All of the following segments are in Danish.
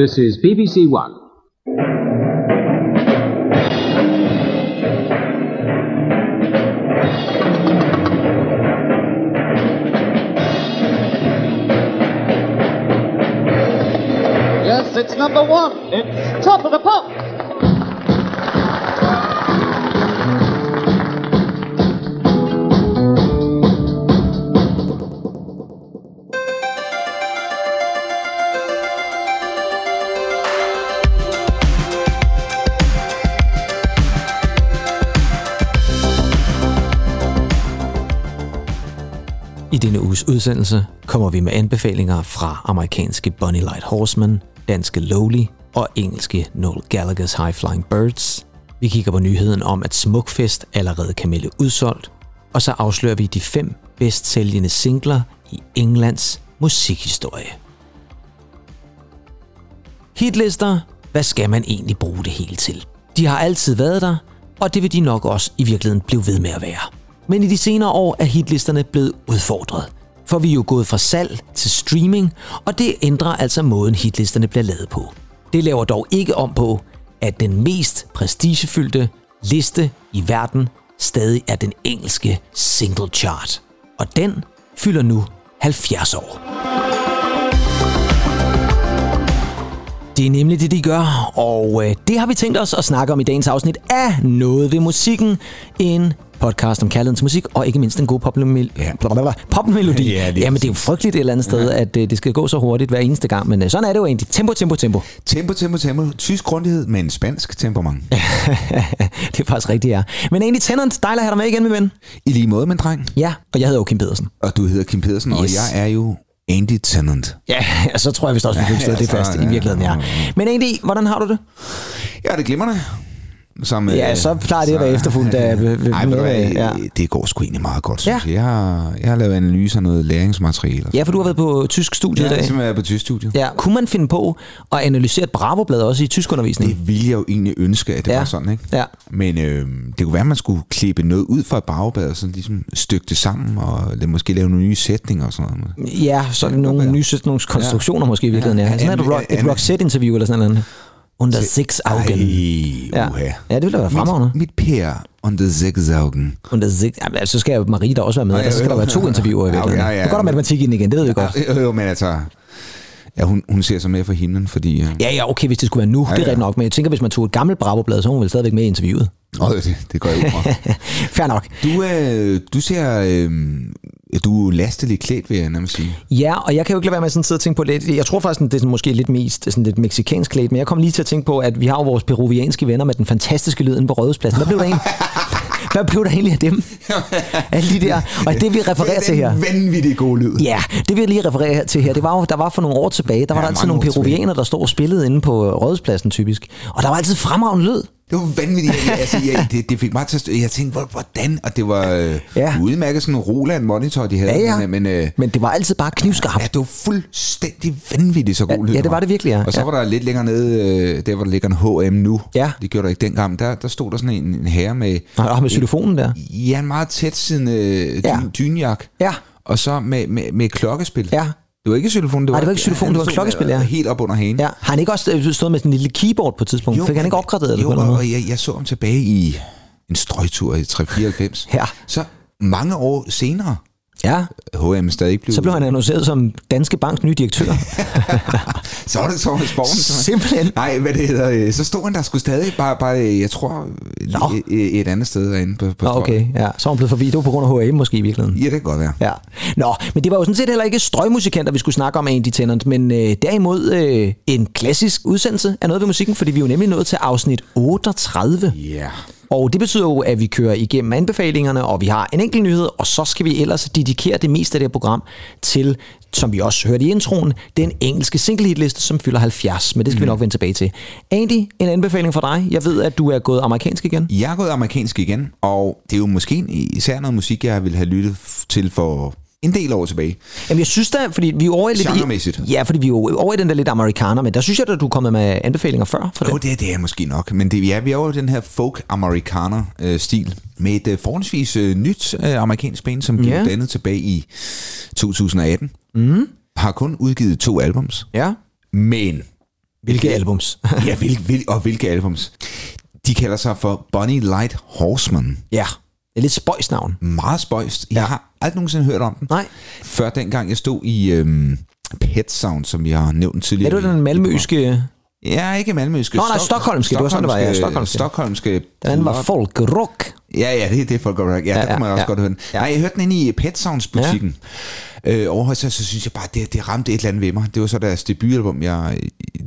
This is BBC One. Yes, it's number one. It's top of the pop. Denne uges udsendelse kommer vi med anbefalinger fra amerikanske Bonnie Light Horseman, danske Lowly og engelske Noel Gallagher's High Flying Birds. Vi kigger på nyheden om, at Smukfest allerede kan melde udsolgt, og så afslører vi de fem bedst sælgende singler i Englands musikhistorie. Hitlister, hvad skal man egentlig bruge det hele til? De har altid været der, og det vil de nok også i virkeligheden blive ved med at være. Men i de senere år er hitlisterne blevet udfordret. For vi er jo gået fra salg til streaming, og det ændrer altså måden hitlisterne bliver lavet på. Det laver dog ikke om på, at den mest prestigefyldte liste i verden stadig er den engelske single chart. Og den fylder nu 70 år. Det er nemlig det, de gør, og øh, det har vi tænkt os at snakke om i dagens afsnit af Noget ved musikken. En podcast om kærligheden til musik, og ikke mindst en god popmelodi. Ja. popmelodi. Ja, Jamen, det er jo frygteligt et eller andet sted, at øh, det skal gå så hurtigt hver eneste gang, men øh, sådan er det jo egentlig. Tempo, tempo, tempo. Tempo, tempo, tempo. Tysk grundighed med en spansk temperament. det er faktisk rigtigt, ja. Men egentlig Tennant, dejligt at have dig med igen, min ven. I lige måde, min dreng. Ja, og jeg hedder jo Kim Pedersen. Og du hedder Kim Pedersen, Yes. og jeg er jo Andy Tennant. Ja, så tror jeg vist også, vi fik slået det så- fast i ja, virkeligheden, ja. ja, ja. Men egentlig, hvordan har du det? Ja, det glimrende. Som, Ja, øh, så plejer det at være efterfulgt af- Ej, ved du hvad, ja. det går sgu egentlig meget godt, synes Ja. jeg. Jeg har, jeg har lavet analyser af noget læringsmateriale. Ja, for du har været på tysk studie jeg i dag. simpelthen været på tysk studie. Ja, kunne man finde på at analysere et Bravo-blad også i tyskundervisning? Det ville jeg jo egentlig ønske, at det Ja. var sådan, ikke? Ja. Men øh, det kunne være, at man skulle klippe noget ud fra et bagblad, og så ligesom stykke det sammen, og måske lave nogle nye sætninger og sådan noget. Ja, så er det nogle nye sådan nogle konstruktioner måske i virkeligheden. Ja. Ja, Sådan er an- rock, et an- Roxette-interview eller sådan noget. Under six Augen. Ej, Ja. uha. ja, det ville da være fremragende. Mit, Per under seks Augen. Under six, ja, men så skal jo Marie der også være med, ja, så skal der jo. være to interviewer i Ja, virkeligheden. ja, ja. Det er godt at matematik ind igen, det ved vi godt. Ja, jo, men altså... Ja, hun, hun ser sig med for himlen, fordi... øh, Ja, ja, okay, hvis det skulle være nu, det er ja. rigtigt nok. Men jeg tænker, hvis man tog et gammelt Bravo-blad, så er hun vel stadigvæk med i interviewet. Åh, det, det går jeg ud fra. Fair nok. Du, øh, du ser... Øh, du er lasteligt klædt, vil jeg nærmest sige. Ja, og jeg kan jo ikke lade være med sådan at sidde og tænke på lidt. Jeg tror faktisk, det er sådan måske lidt mest sådan lidt mexikansk klædt, men jeg kom lige til at tænke på, at vi har jo vores peruvianske venner med den fantastiske lyd inde på Rådhuspladsen. Hvad blev der egentlig? Hvad blev der egentlig af dem? Alle de der. Og det vi refererer til her. Er vanvittig god lyd. Ja, det jeg lige referere til her. Det var der var for nogle år tilbage, der var Ja, der altid nogle peruvianere, der stod og spillede inde på Rådhuspladsen typisk. Og der var altid fremragende lyd. Det var vanvittigt. Altså, jeg, det, det fik mig til at stå- Jeg tænkte, hvor- hvordan? Og det var øh, Ja. udmærket sådan en Roland monitor, de havde. Ja, ja. Men, men, øh, Men det var altid bare knivskarpt. Ja, det var fuldstændig vanvittigt så god Ja, lyd. ja, det var det virkelig, ja. Og så var der lidt længere nede, øh, der hvor der ligger en H&M nu. Ja. Det gjorde der ikke dengang. Der, der stod der sådan en, en herre med... Og med xylofonen der. Ja, en meget tæt siden øh, dyn, Ja. dynjak. Ja. Og så med, med, med klokkespil. Ja. Var ikke xylofon, det var, Nej, det var ikke xylofon, det var stod klokkespil, ja. Helt op under hagen. Ja. Har han ikke også øh, stået med sådan en lille keyboard på et tidspunkt? Fik han ikke opgraderet det Jo, en eller og jeg, jeg så ham tilbage i en strøgtur i 394. Ja. Så mange år senere, Ja. H&M stadig ikke blev... Så blev han annonceret som Danske Banks nye direktør. Så var det så med sporten. Simpelthen. Nej, hvad det hedder, øh, så stod han der skulle stadig bare, bare jeg tror, Nå. et, et andet sted derinde på, på Nå, okay, ja. Så er han blevet var på grund af H&M måske i virkeligheden. Ja, det kan godt være. Ja. Nå, men det var jo sådan set heller ikke strøgmusikanter, vi skulle snakke om Andy Tennant, men øh, derimod øh, en klassisk udsendelse af noget ved musikken, fordi vi er jo nemlig nået til afsnit 38. Ja. Og det betyder jo, at vi kører igennem anbefalingerne, og vi har en enkelt nyhed, og så skal vi ellers dedikere det meste af det her program til, som vi også hørte i introen, den engelske single hitliste, som fylder 70. Men det skal mm. vi nok vende tilbage til. Andy, en anbefaling for dig. Jeg ved, at du er gået amerikansk igen. Jeg er gået amerikansk igen, og det er jo måske især noget musik, jeg ville have lyttet til for en del år tilbage. Jamen, jeg synes da, fordi vi er over i lidt... Genremæssigt. Ja, fordi vi er over i den der lidt amerikaner, men der synes jeg, at du er kommet med anbefalinger før for det. Jo, det, det er måske nok, men det, ja, vi er jo i den her folk-amerikaner-stil med et uh, forholdsvis uh, nyt uh, amerikansk band, som blev Ja. dannet tilbage i 2018. Mm. Har kun udgivet to albums, Ja. men Hvilke albums? ja, hvil, hvil, og hvilke albums. De kalder sig for Bonnie Light Horseman. ja, er lidt spøjs navn. Meget spøjst. Jeg har aldrig nogensinde hørt om den. Nej. Før dengang jeg stod i øhm, Pet Sound, som vi har nævnt tidligere. Er du den malmøske... Ja, ikke malmøske. Nå, nej, stockholmske. Det var sådan, det var, ja, stockholmske. Stockholmske. Den anden var folkrock. Ja, ja, det, det er folk rock. Ja, ja, der kan man ja, også ja. godt høre den. Ja. Nej, jeg hørte den inde i Pet Sounds butikken. Ja. Øh, så, så synes jeg bare, det, det ramte et eller andet ved mig. Det var så deres debutalbum, jeg,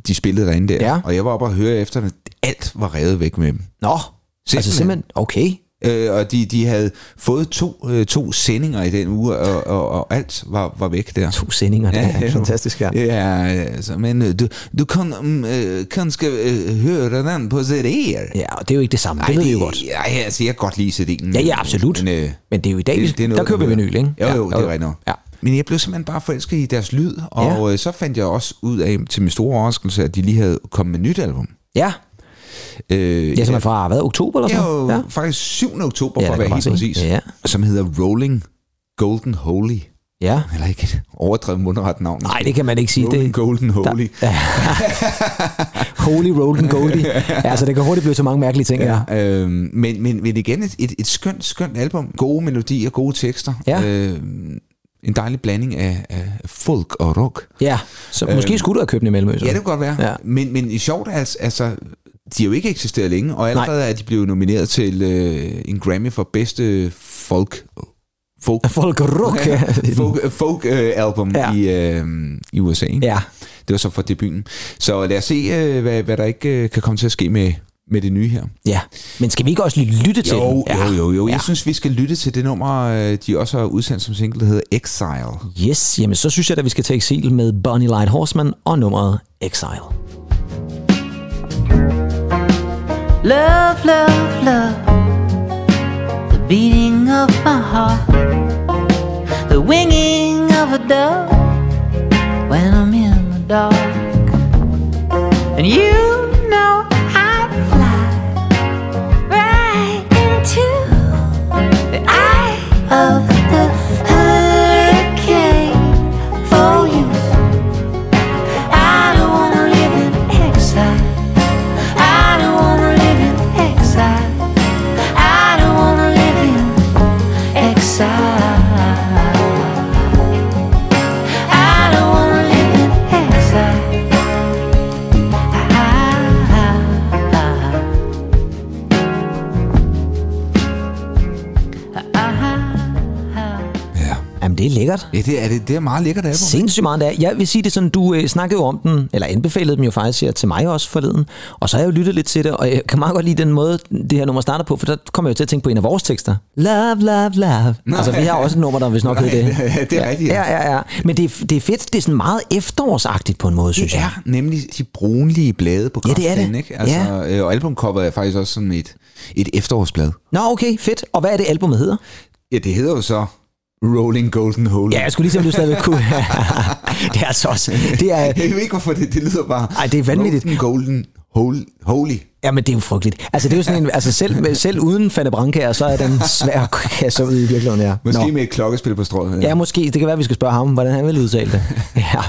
de spillede derinde der. Ja. Og jeg var oppe og høre efter det. Alt var revet væk med dem. Nå, altså Simpelthen. simpelthen, okay. Øh, og de, de havde fået to, øh, to sendinger i den uge, og, og, og alt var, var væk der. To sendinger, det er jo. fantastisk, ja. Ja, altså, men øh, du, du kan um, øh, kanskje øh, høre den på CD'er. Ja, og det er jo ikke det samme, det ved vi jo godt. Ja, altså, jeg kan godt lide CD'en. Ja, ja, absolut. Men, øh, Men det er jo i dag, det- det er noget, der kører vi vinyl, ikke? Jo, Ja, jo, det er rigtigt. Ja. Men jeg blev simpelthen bare forelsket i deres lyd, og Ja. øh, så fandt jeg også ud af, til min store overraskelse, at de lige havde kommet med et nyt album. Ja, Øh, ja som er fra, hvad, oktober eller sådan jo ja. faktisk 7. oktober, Ja, for at være helt præcis. Ja. Som hedder Rolling Golden Holy. Ja. Eller ikke et overdrevet mundret navn. Nej, det kan man ikke sige. Rolling Det, Golden Holy. Holy Rolling Goldie. Ja, altså, det kan hurtigt blive så mange mærkelige ting, ja. Ja. Øhm, men, men, men igen et, et, et skønt, skønt album. Gode melodier, gode tekster. Ja. Øhm, en dejlig blanding af, af folk og rock. Ja, så måske skulle du have købt den i. Så. Ja, det kan godt være. Ja. Men, men i sjovt altså, altså, de har jo ikke eksisteret længe, og allerede er de blevet nomineret til øh, en Grammy for bedste folk folk Folk rock. Ja. folk, folk øh, album Ja. i, øh, i USA. Ikke? ja. Det var så for debuten. Så lad os se, øh, hvad, hvad der ikke øh, kan komme til at ske med, med det nye her. ja. Men skal vi ikke også lige lytte til Jo, den? Ja. jo, jo, jo. Jeg Ja. synes, vi skal lytte til det nummer, øh, de også har udsendt som single, der hedder Exile. Yes, jamen så synes jeg at vi skal tage eksil med Bonnie Light Horseman og nummeret Exile. Love, love, love. The beating of my heart. The winging of a dove when I'm in the dark. And you know I'd fly right into the eye of the det er lækkert. Ja, det er, det, det er meget lækkert album. Sindssygt meget af. Jeg vil sige det sådan, du øh, snakkede jo om den, eller anbefalede dem jo faktisk her til mig også forleden, og så har jeg jo lyttet lidt til det, og jeg kan meget godt lide den måde, det her nummer starter på, for der kommer jeg jo til at tænke på en af vores tekster. Love, love, love. Altså vi har også et nummer, der hvis nok hedder det. Ja, det er rigtigt, ja. Ja, ja. Men det er, det er fedt, det er sådan meget efterårsagtigt på en måde, synes Det jeg. er nemlig de brunlige blade på Ja, det er det. ikke? Altså, Ja. øh, Og albumcoveret er faktisk også sådan et, et efterårsblad. Nå, okay, fedt. Og hvad er det, albumet hedder? Ja, det hedder jo så Rolling Golden Hole. Ja, jeg skulle lige se, om du stadigvæk kunne. det er altså også... Det er, Jeg ved ikke, hvorfor det, det lyder bare... Ej, det er vanvittigt. Rolling Golden Hole, Holy. Ja, men det er jo frygteligt. Altså, det er jo sådan en, altså selv, selv uden Fanny Brancager, så er den svær at kaste ud i virkeligheden, ja. Måske Nå. med et klokkespil på strået. Ja, måske. Det kan være, vi skal spørge ham, hvordan han vil udtale det. Ja.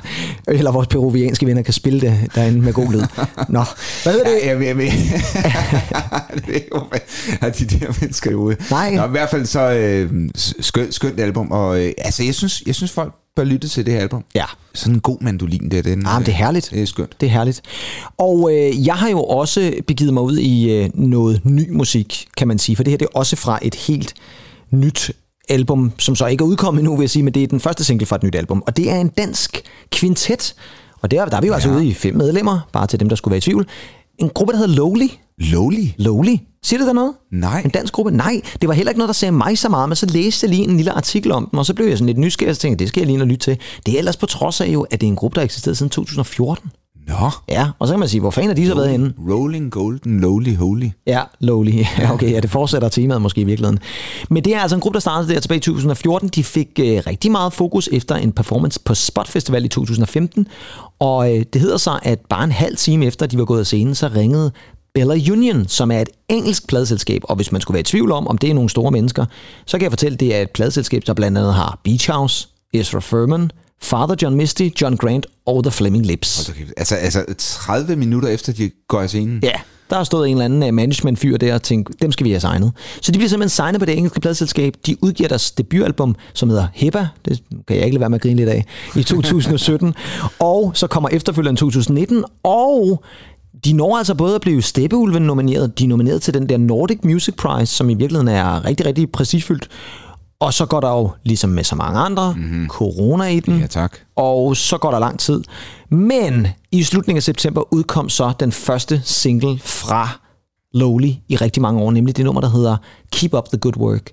Eller vores peruvianske venner kan spille det derinde med god lyd. Nå, hvad hedder det? Ja, jeg ved, jeg ved. ved ikke, hvorfor har de der mennesker hovedet. Nej. Nå, i hvert fald så øh, skønt, skønt album, og øh, altså, jeg synes, jeg synes, folk bør lytte til det her album. Ja. Sådan en god mandolin, det er den. Ah, men det er herligt. Det er skønt. Det er herligt. Og øh, jeg har jo også begivet mig ud i øh, noget ny musik, kan man sige. For det her det er også fra et helt nyt album, som så ikke er udkommet endnu, vil jeg sige, men det er den første single fra et nyt album. Og det er en dansk kvintet. Og der, der er vi jo ja. altså ude i fem medlemmer, bare til dem, der skulle være i tvivl. En gruppe, der hedder Lowly. Lowly? Lowly. Siger det der noget? Nej. En dansk gruppe? Nej, det var heller ikke noget, der sagde mig så meget, men så læste jeg lige en lille artikel om dem, og så blev jeg sådan lidt nysgerrig, og så tænkte det skal jeg lige lytte til. Det er ellers på trods af jo, at det er en gruppe, der har eksisteret siden 2014. Nå. Ja, og så kan man sige, hvor fanden har de så været henne? Rolling Golden Lowly Holy. Ja, Lowly. Ja, okay, ja, det fortsætter temaet måske i virkeligheden. Men det er altså en gruppe, der startede der tilbage i 2014. De fik øh, rigtig meget fokus efter en performance på Spot Festival i 2015. Og øh, det hedder sig, at bare en halv time efter de var gået af scenen, så ringede Bella Union, som er et engelsk pladselskab. Og hvis man skulle være i tvivl om, om det er nogle store mennesker, så kan jeg fortælle, at det er et pladselskab, der blandt andet har Beach House, Ezra Furman, Father John Misty, John Grant og The Fleming Lips. Okay, altså, altså 30 minutter efter de går af scenen. Ja, der har stået en eller anden øh, management-fyr der og tænkt, dem skal vi have signet. Så de bliver simpelthen signet på det engelske pladselskab. De udgiver deres debutalbum, som hedder Heppa. Det kan jeg ikke lade være med at grine lidt af. I 2017. og så kommer efterfølgeren 2019. Og de når altså både at blive Steppeulven nomineret. De er nomineret til den der Nordic Music Prize, som i virkeligheden er rigtig, rigtig præcisfyldt. Og så går der jo, ligesom med så mange andre, mm-hmm. corona i den. Ja, tak. Og så går der lang tid. Men i slutningen af september udkom så den første single fra Lowly i rigtig mange år, nemlig det nummer, der hedder Keep Up The Good Work.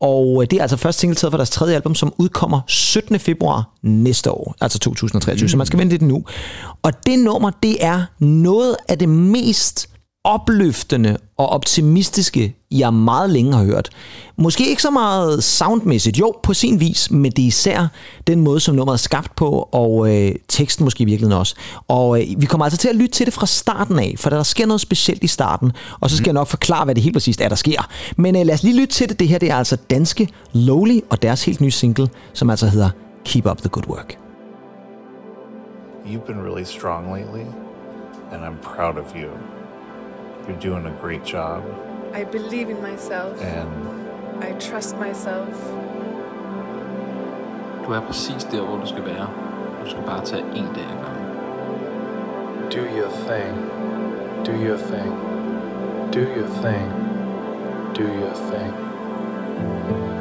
Og øh, det er altså først single taget fra deres tredje album, som udkommer 17. februar næste år, altså 2023, mm. så man skal vente lidt nu. Og det nummer, det er noget af det mest opløftende og optimistiske, jeg meget længe har hørt. Måske ikke så meget soundmæssigt, jo, på sin vis, men det er især den måde, som nummeret er skabt på, og øh, teksten måske i virkeligheden også. Og øh, vi kommer altså til at lytte til det fra starten af, for der sker noget specielt i starten, og så skal jeg nok forklare, hvad det helt præcist er, der sker. Men øh, lad os lige lytte til det. Det her det er altså danske Lowly og deres helt nye single, som altså hedder Keep Up The Good Work. You've been really strong lately, and I'm proud of you. You're doing a great job, I believe in myself. and I trust myself. Du er præcis der, hvor du skal være. Du skal bare tage en dag ad gangen. do your thing. Do your thing. Do your thing. Do your thing.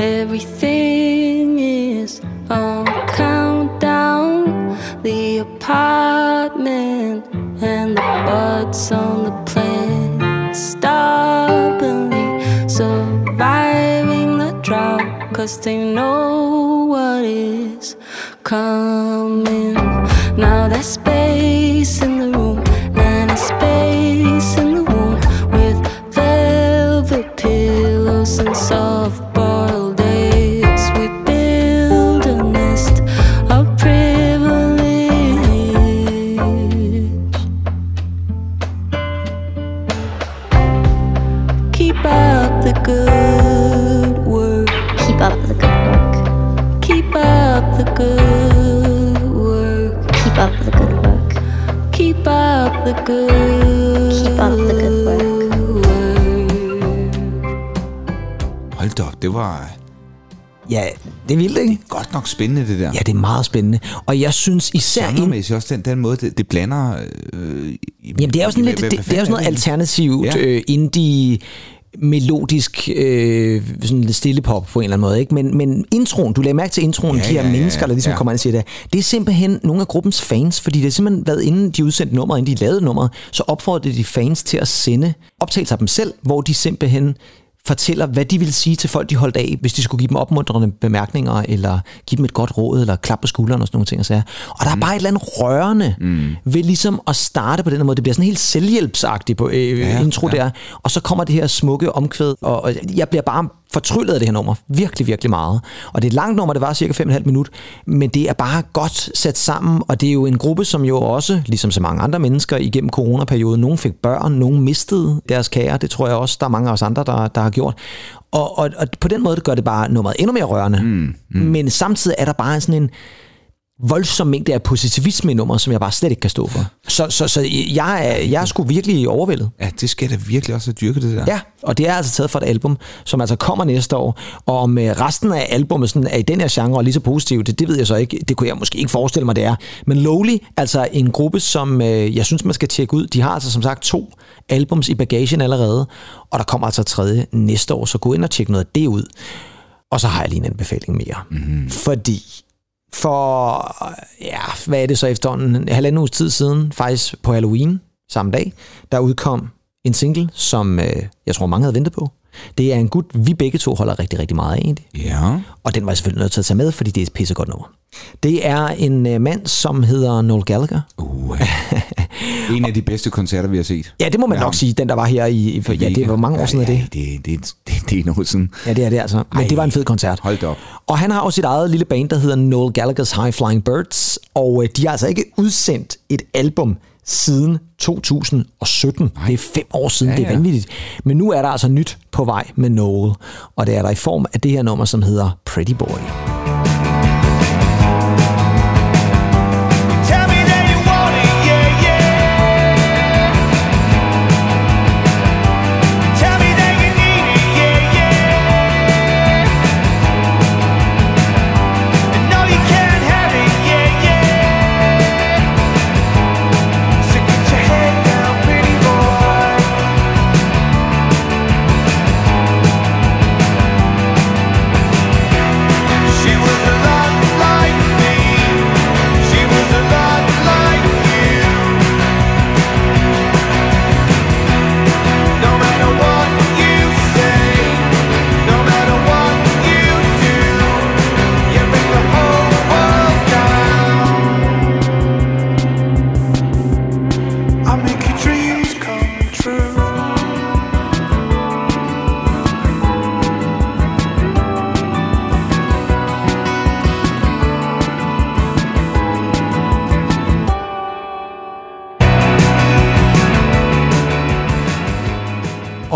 Everything is on countdown. The apartment and the buds on the plane. Stubbornly surviving the drought. Cause they know what is coming. Now that space det var Ja, det er vildt, ikke? godt nok spændende, det der. Ja, det er meget spændende. Og jeg synes især... Genremæssigt også den, den måde, det, det blander... Øh, Jamen, det er jo sådan lidt, det, det, det er jo sådan noget alternativt, Ja. ja. øh, indie, melodisk, øh, sådan lidt stille pop på en eller anden måde, ikke? Men, men introen, du lagde mærke til introen, Ja, ja, de her ja, ja, mennesker, der ligesom ja. ja. kommer ind og siger det, det er simpelthen nogle af gruppens fans, fordi det har simpelthen været inden de udsendte nummeret, inden de lavede nummeret, så opfordrede de fans til at sende optagelser af dem selv, hvor de simpelthen fortæller, hvad de ville sige til folk, de holdt af, hvis de skulle give dem opmuntrende bemærkninger, eller give dem et godt råd, eller klap på skulderen og sådan nogle ting. Og, sager. og der er bare et eller andet rørende mm. ved ligesom at starte på den måde. Det bliver sådan helt selvhjælpsagtigt på øh, Ja, intro ja. der, og så kommer det her smukke omkvæd, og, og jeg bliver bare fortryllet af det her nummer. Virkelig, virkelig meget. Og det er et langt nummer, det var cirka 5,5 minut, men det er bare godt sat sammen, og det er jo en gruppe, som jo også, ligesom så mange andre mennesker igennem coronaperioden, nogen fik børn, nogen mistede deres kære, det tror jeg også, der er mange af os andre, der, der har gjort. Og, og, og på den måde det gør det bare nummeret endnu mere rørende. Mm, mm. Men samtidig er der bare sådan en voldsom mængde af positivisme i nummeret, som jeg bare slet ikke kan stå for. Så, så, så jeg, er, jeg er sgu virkelig overvældet. Ja, det skal da virkelig også have dyrket, det der. Ja, og det er altså taget fra et album, som altså kommer næste år. Og om øh, resten af albumet sådan, er i den her genre og lige så positivt, det, det ved jeg så ikke. Det kunne jeg måske ikke forestille mig, det er. Men Lowly, altså en gruppe, som øh, jeg synes, man skal tjekke ud. De har altså som sagt to albums i bagagen allerede, og der kommer altså tredje næste år, så gå ind og tjek noget af det ud. Og så har jeg lige en anbefaling mere. Mm-hmm. Fordi for, ja, hvad er det så efterhånden, en halvanden uges tid siden, faktisk på Halloween, samme dag, der udkom en single, som øh, jeg tror mange havde ventet på. Det er en gut, vi begge to holder rigtig, rigtig meget af egentlig. Ja. Og den var jeg selvfølgelig nødt til at tage med, fordi det er et pissegodt nummer. Det er en øh, mand, som hedder Noel Gallagher. Uh, en af de bedste koncerter, vi har set. Ja, det må man Ja. nok sige, den der var her i... for, ja, det var mange år siden af det. Ja, det, det, det, det er noget sådan. Ja, det er det altså. Men Ej. det var en fed koncert. Hold op. Og han har også sit eget lille band, der hedder Noel Gallagher's High Flying Birds, og øh, de har altså ikke udsendt et album siden 2017. Nej. Det er fem år siden, ja, ja. det er vanvittigt. Men nu er der altså nyt på vej med Noel, og det er der i form af det her nummer, som hedder Pretty Boy.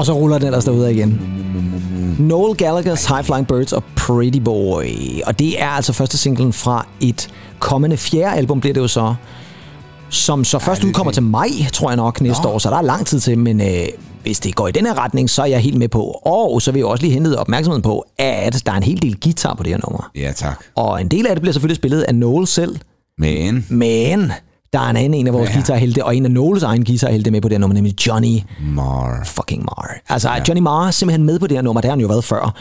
Og så ruller den ellers derude igen. Noel Gallagher's High Flying Birds og Pretty Boy. Og det er altså første singlen fra et kommende fjerde album, bliver det jo så. Som så først er udkommer til maj, tror jeg nok, næste Nå. år. Så der er lang tid til, men øh, hvis det går i den her retning, så er jeg helt med på. Og så vil jeg også lige hente opmærksomheden på, at der er en hel del guitar på det her nummer. Ja, tak. Og en del af det bliver selvfølgelig spillet af Noel selv, Men... men der er en anden en af vores ja. Ja. guitarhelte, og en af Noels egen guitarhelte med på det her nummer, nemlig Johnny Mar. fucking Marr. Altså, ja. Johnny Marr er simpelthen med på det her nummer, det har han jo været før.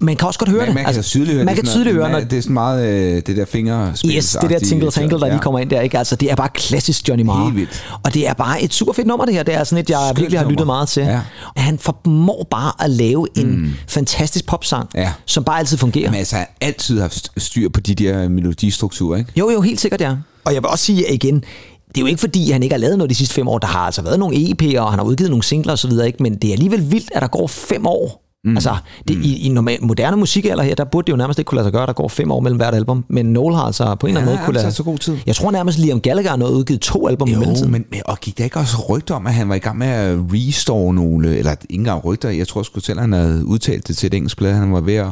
Man kan også godt høre Man, det. man kan altså, tydeligt høre Man det. kan tydeligt høre, når, Det er sådan meget øh, det der fingerspil. Yes, det der tingle tangle, der lige kommer ind der, ikke? Altså, det er bare klassisk Johnny Marr. Helt. Og det er bare et super fedt nummer, det her. Det er sådan et, jeg Skønt virkelig har lyttet nummer. meget til. Ja. Han formår bare at lave en mm. fantastisk popsang, Ja. som bare altid fungerer. Men altså, har altid haft styr på de der melodistrukturer, ikke? Jo, jo, helt sikkert, ja. Og jeg vil også sige igen, det er jo ikke fordi, han ikke har lavet noget de sidste fem år. Der har altså været nogle EP'er, og han har udgivet nogle singler osv., ikke? men det er alligevel vildt, at der går fem år. Mm. Altså, det, mm. i, i normal, moderne musikalder her, der burde det jo nærmest ikke kunne lade sig gøre, der går fem år mellem hvert album. Men Noel har altså på en eller anden Ja, måde kunne lade... så god tid. Jeg tror nærmest, Liam Gallagher har noget udgivet to album i Jo, mellemtiden. men, men og gik der ikke også rygter om, at han var i gang med at restore nogle, eller ikke engang rygter, jeg tror sgu selv, han havde udtalt det til et engelsk blad, han var ved at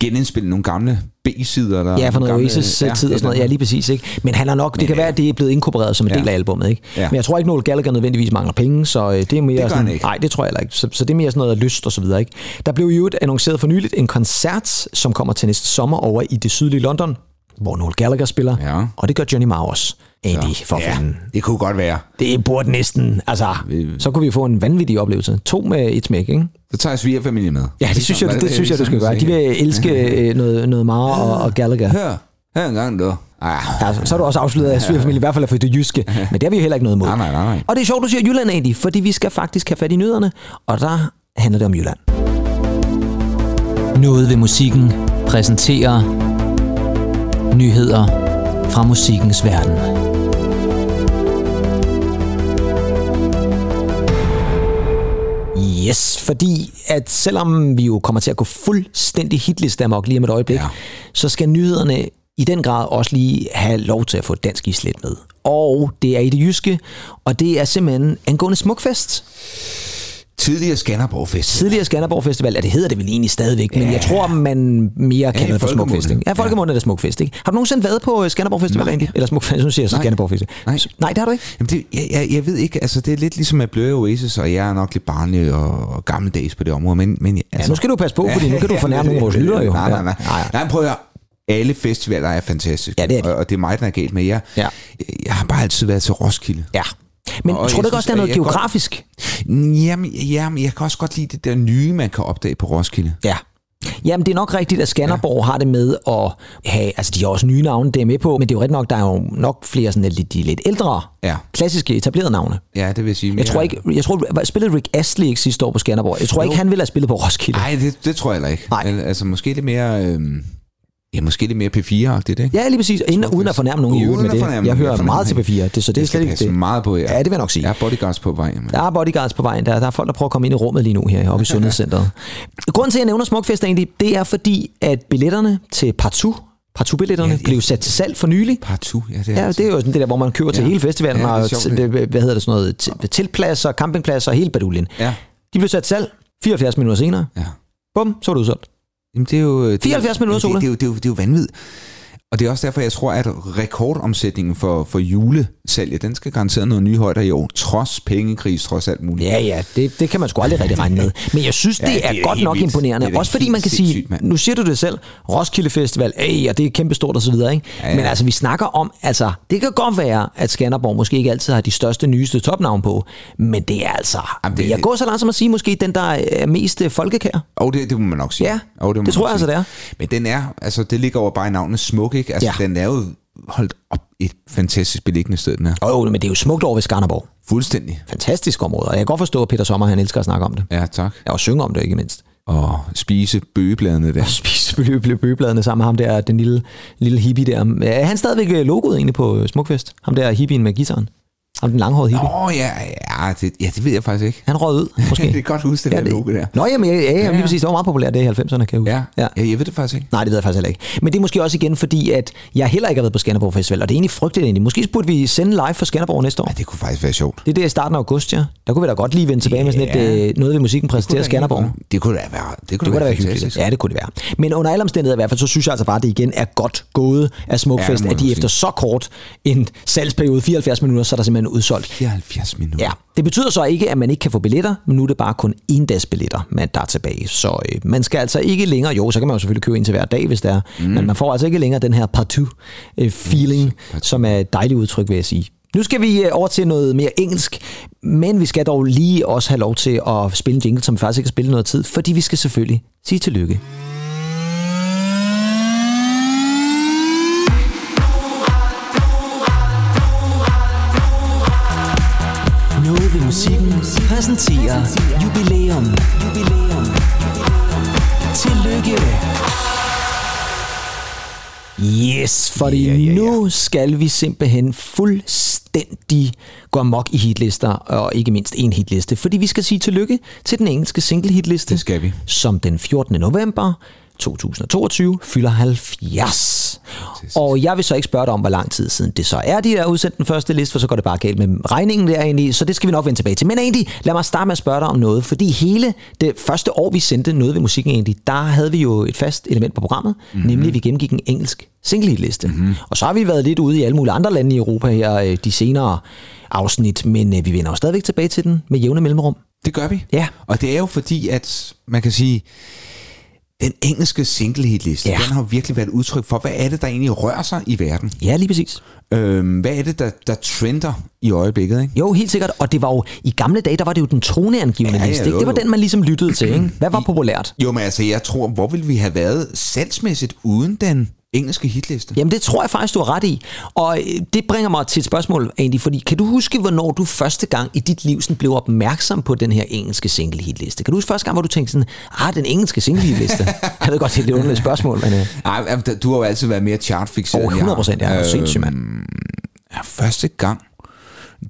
genindspille nogle gamle B-sider. Eller Ja, for noget gamle, Oasis ja, tid og sådan noget. Ja, lige præcis. Ikke? Men han er nok, det Men, kan være, at det er blevet inkorporeret som en ja. del af albummet. Ikke? Ja. Men jeg tror ikke, Noel Gallagher nødvendigvis mangler penge, så øh, det er mere gør sådan. Nej, det tror jeg heller ikke. Så, så det er mere sådan noget af lyst og så videre. Ikke? Der blev jo annonceret for nyligt en koncert, som kommer til næste sommer over i det sydlige London, hvor Noel Gallagher spiller, Ja. og det gør Johnny Marr også. Andy, for ja, fanden. det kunne godt være. Det burde næsten, altså, så kunne vi få en vanvittig oplevelse. To med et smæk, ikke? Så tager svigerfamilien med. Ja, det synes jeg, det, det synes jeg, du skal gøre. De vil elske øh, noget, noget Marr og, og Gallagher. Hør, hør en gang, du. Ah, Ja, så, er du også afsløret af svigerfamilie, i hvert fald for det jyske. Men det har vi jo heller ikke noget imod. Nej, nej, nej, nej. Og det er sjovt, du siger Jylland, Andy, fordi vi skal faktisk have fat i nyhederne, og der handler det om Jylland. Noget ved musikken præsenterer nyheder fra musikkens verden. Yes, fordi at selvom vi jo kommer til at gå fuldstændig hitliste amok lige om et øjeblik, ja. Så skal nyhederne i den grad også lige have lov til at få dansk islet med. Og det er i det jyske, og det er simpelthen angående Smukfest. Tidligere Skanderborg Fest. Tidligere Skanderborg Festival, ja det hedder det vel egentlig stadigvæk, men jeg tror, man mere kalder det for. Smukfest. Ikke? Ja, folkemunde er det Smukfest, ikke? Har du nogensinde været på øh, Skanderborg Festival Nej. egentlig? Eller Smukfest, nu siger jeg så Nej. Skanderborg Festival. Nej. Nej, det har du ikke? Jamen det, jeg, jeg, jeg ved ikke, altså det er lidt ligesom at bløde Oasis, og jeg er nok lidt barnlig og, og gammeldags på det område, men, men Ja, altså, nu skal du passe på, fordi nu kan du fornærme nogle af vores lyttere jo. Nej, nej, nej. Ja. Nej, Nej, prøv at. Alle festivaler er fantastiske, Ja, det er de. og, og det er mig, der er galt med jer. Ja. Jeg har bare altid været til Roskilde. Ja. Men Og tror du ikke også, der er noget jeg godt- geografisk? Jamen, jamen, jeg kan også godt lide det der nye, man kan opdage på Roskilde. Ja. Jamen, det er nok rigtigt, at Skanderborg ja. har det med at have, altså de har også nye navne, det er med på, men det er jo rigtigt nok, der er jo nok flere sådan lidt, de lidt ældre, Ja. klassiske etablerede navne. Ja, det vil sige. Jeg tror ikke, jeg tror, spillede Rick Astley ikke sidste år på Skanderborg? Jeg tror ikke, han ville have spillet på Roskilde. Nej, det, det tror jeg heller ikke. Nej. Al- Altså, måske lidt mere... Øhm, ja, måske lidt mere P4-agtigt, ikke? Ja, lige præcis. Inden, uden at fornærme nogen i øvrigt med det. fornærme Jeg hører jeg meget til fornærmer P4, det, så det er slet ikke det. meget på, ja. Ja, det vil jeg nok sige. Jeg er bodyguards på vej. Men. Der er bodyguards på vejen. Der, der er folk, der prøver at komme ind i rummet lige nu her oppe i Sundhedscenteret. Grunden til, at jeg nævner Smukfest egentlig, det er fordi, at billetterne til Partout, Partout-billetterne Ja, ja. blev sat til salg for nylig. Partout, ja, det er Ja, altså- det er jo sådan det der, hvor man køber til Ja. hele festivalen, Ja, og til- hvad hedder det sådan noget, til- teltpladser, campingpladser og hele baduljen. Ja. De blev sat til salg 74 minutter senere. Ja. Bum, så var det udsolgt. Jamen, det er jo... Det, 74 minutter, Sola. det, det, er jo, det, er jo, det er jo vanvittigt. Og det er også derfor, jeg tror, at rekordomsætningen for, for julesalget, den skal garanteret noget nye højder i år, trods pengekris, trods alt muligt. Ja, ja, det, det kan man sgu aldrig rigtig regne med. Men jeg synes, det, Ja, det det er er godt nok vildt. imponerende. Det er Også fordi man kan sige, mand. nu siger du det selv, Roskilde Festival, ey, og det er kæmpestort og så videre, ikke? Ja, ja. Men altså, vi snakker om, altså, det kan godt være, at Skanderborg måske ikke altid har de største, nyeste topnavn på, men det er altså, Jamen, det- det, jeg går så langt som at sige, måske den, der er mest øh, folkekær. Og det, det må man nok sige. Ja, og det må tror man jeg altså, det er. Men den er, altså det ligger over bare i navnet Smuk, ikke? Altså Ja. den er jo holdt op et fantastisk beliggende sted, den er. Åh, oh, men det er jo smukt over ved Skanderborg. Fuldstændig. Fantastisk område, og jeg kan godt forstå, at Peter Sommer, han elsker at snakke om det. Ja, tak. Jeg også synge om det, ikke mindst. Og spise bøgebladene der. spise bø- bøgebladene sammen med ham der, den lille, lille hippie der. Er han stadigvæk logoet egentlig på Smukfest? Ham der hippien med gitaren? Ham den langhårede hippie? Åh, oh, ja, ja, det, ja, det ved jeg faktisk ikke. Han røg ud, måske. det er godt huske det Ja, der logo der. Nå, jamen, ja, ja, ja, ja. lige præcis. Det var meget populært det i 90'erne, kan jeg huske. Ja, ja. ja, jeg ved det faktisk ikke. Nej, det ved jeg faktisk heller ikke. Men det er måske også igen, fordi at jeg heller ikke har været på Skanderborg Festival, og det er egentlig frygteligt egentlig. Måske burde vi sende live for Skanderborg næste år. Ja, det kunne faktisk være sjovt. Det er der i starten af august, ja. Der kunne vi da godt lige vende tilbage med sådan Ja. et, øh, noget ved musikken præsentere Skanderborg. Det kunne da være, det kunne Det kunne da være hyggeligt. Ja, det kunne det være. Men under alle omstændigheder i hvert fald, så synes jeg altså bare, at det igen er godt gået af Ja, Smukfest, må at de efter så kort en salgsperiode, 74 minutter, så er der simpelthen udsolgt. 74 minutter. Ja, det betyder så ikke, at man ikke kan få billetter, men nu er det bare kun en dags billetter, man der er tilbage. Så øh, man skal altså ikke længere, jo, så kan man jo selvfølgelig købe en til hver dag, hvis det er, mm. men man får altså ikke længere den her partout-feeling, mm, partout. som er et dejligt udtryk, vil jeg sige. Nu skal vi øh, over til noget mere engelsk, men vi skal dog lige også have lov til at spille en jingle, som vi faktisk ikke har spillet noget tid, fordi vi skal selvfølgelig sige tillykke. Præsenterer jubilæum. jubilæum. Tillykke. Yes, fordi Ja, ja, ja. nu skal vi simpelthen fuldstændig gå amok i hitlister, og ikke mindst en hitliste, fordi vi skal sige tillykke til den engelske single hitliste, Det skal vi. som den 14. november 2022 fylder 70. Og jeg vil så ikke spørge dig om, hvor lang tid siden det så er, de der udsendt den første liste, for så går det bare galt med regningen der egentlig, så det skal vi nok vende tilbage til. Men egentlig, lad mig starte med at spørge dig om noget, fordi hele det første år, vi sendte noget ved musikken egentlig, der havde vi jo et fast element på programmet, mm-hmm. nemlig at vi gennemgik en engelsk single hitliste. Mm-hmm. Og så har vi været lidt ude i alle mulige andre lande i Europa her øh, de senere afsnit, men øh, vi vender jo stadigvæk tilbage til den med jævne mellemrum. Det gør vi. Ja. Og det er jo fordi, at man kan sige, den engelske single hitliste, Ja. den har virkelig været et udtryk for, hvad er det, der egentlig rører sig i verden? Ja, lige præcis. Øhm, hvad er det, der, der trender i øjeblikket? Ikke? Jo, helt sikkert. Og det var jo, i gamle dage, der var det jo den troneangivende Ja, ja, liste. Ikke? Det var den, man ligesom lyttede til. Ikke? Hvad var populært? Jo, men altså, jeg tror, hvor ville vi have været salgsmæssigt uden den engelske hitliste? Jamen, det tror jeg faktisk, du har ret i. Og øh, det bringer mig til et spørgsmål, Andy, fordi kan du huske, hvornår du første gang i dit liv sådan blev opmærksom på den her engelske single hitliste? Kan du huske første gang, hvor du tænkte sådan, ah, den engelske single hitliste? jeg ved godt, det er et lidt underligt spørgsmål, men... Øh, Ej, altså, du har jo altid været mere chartfixeret. over end jeg 100 har. procent, ja. Øh, sindssygt, mand. Ja, første gang,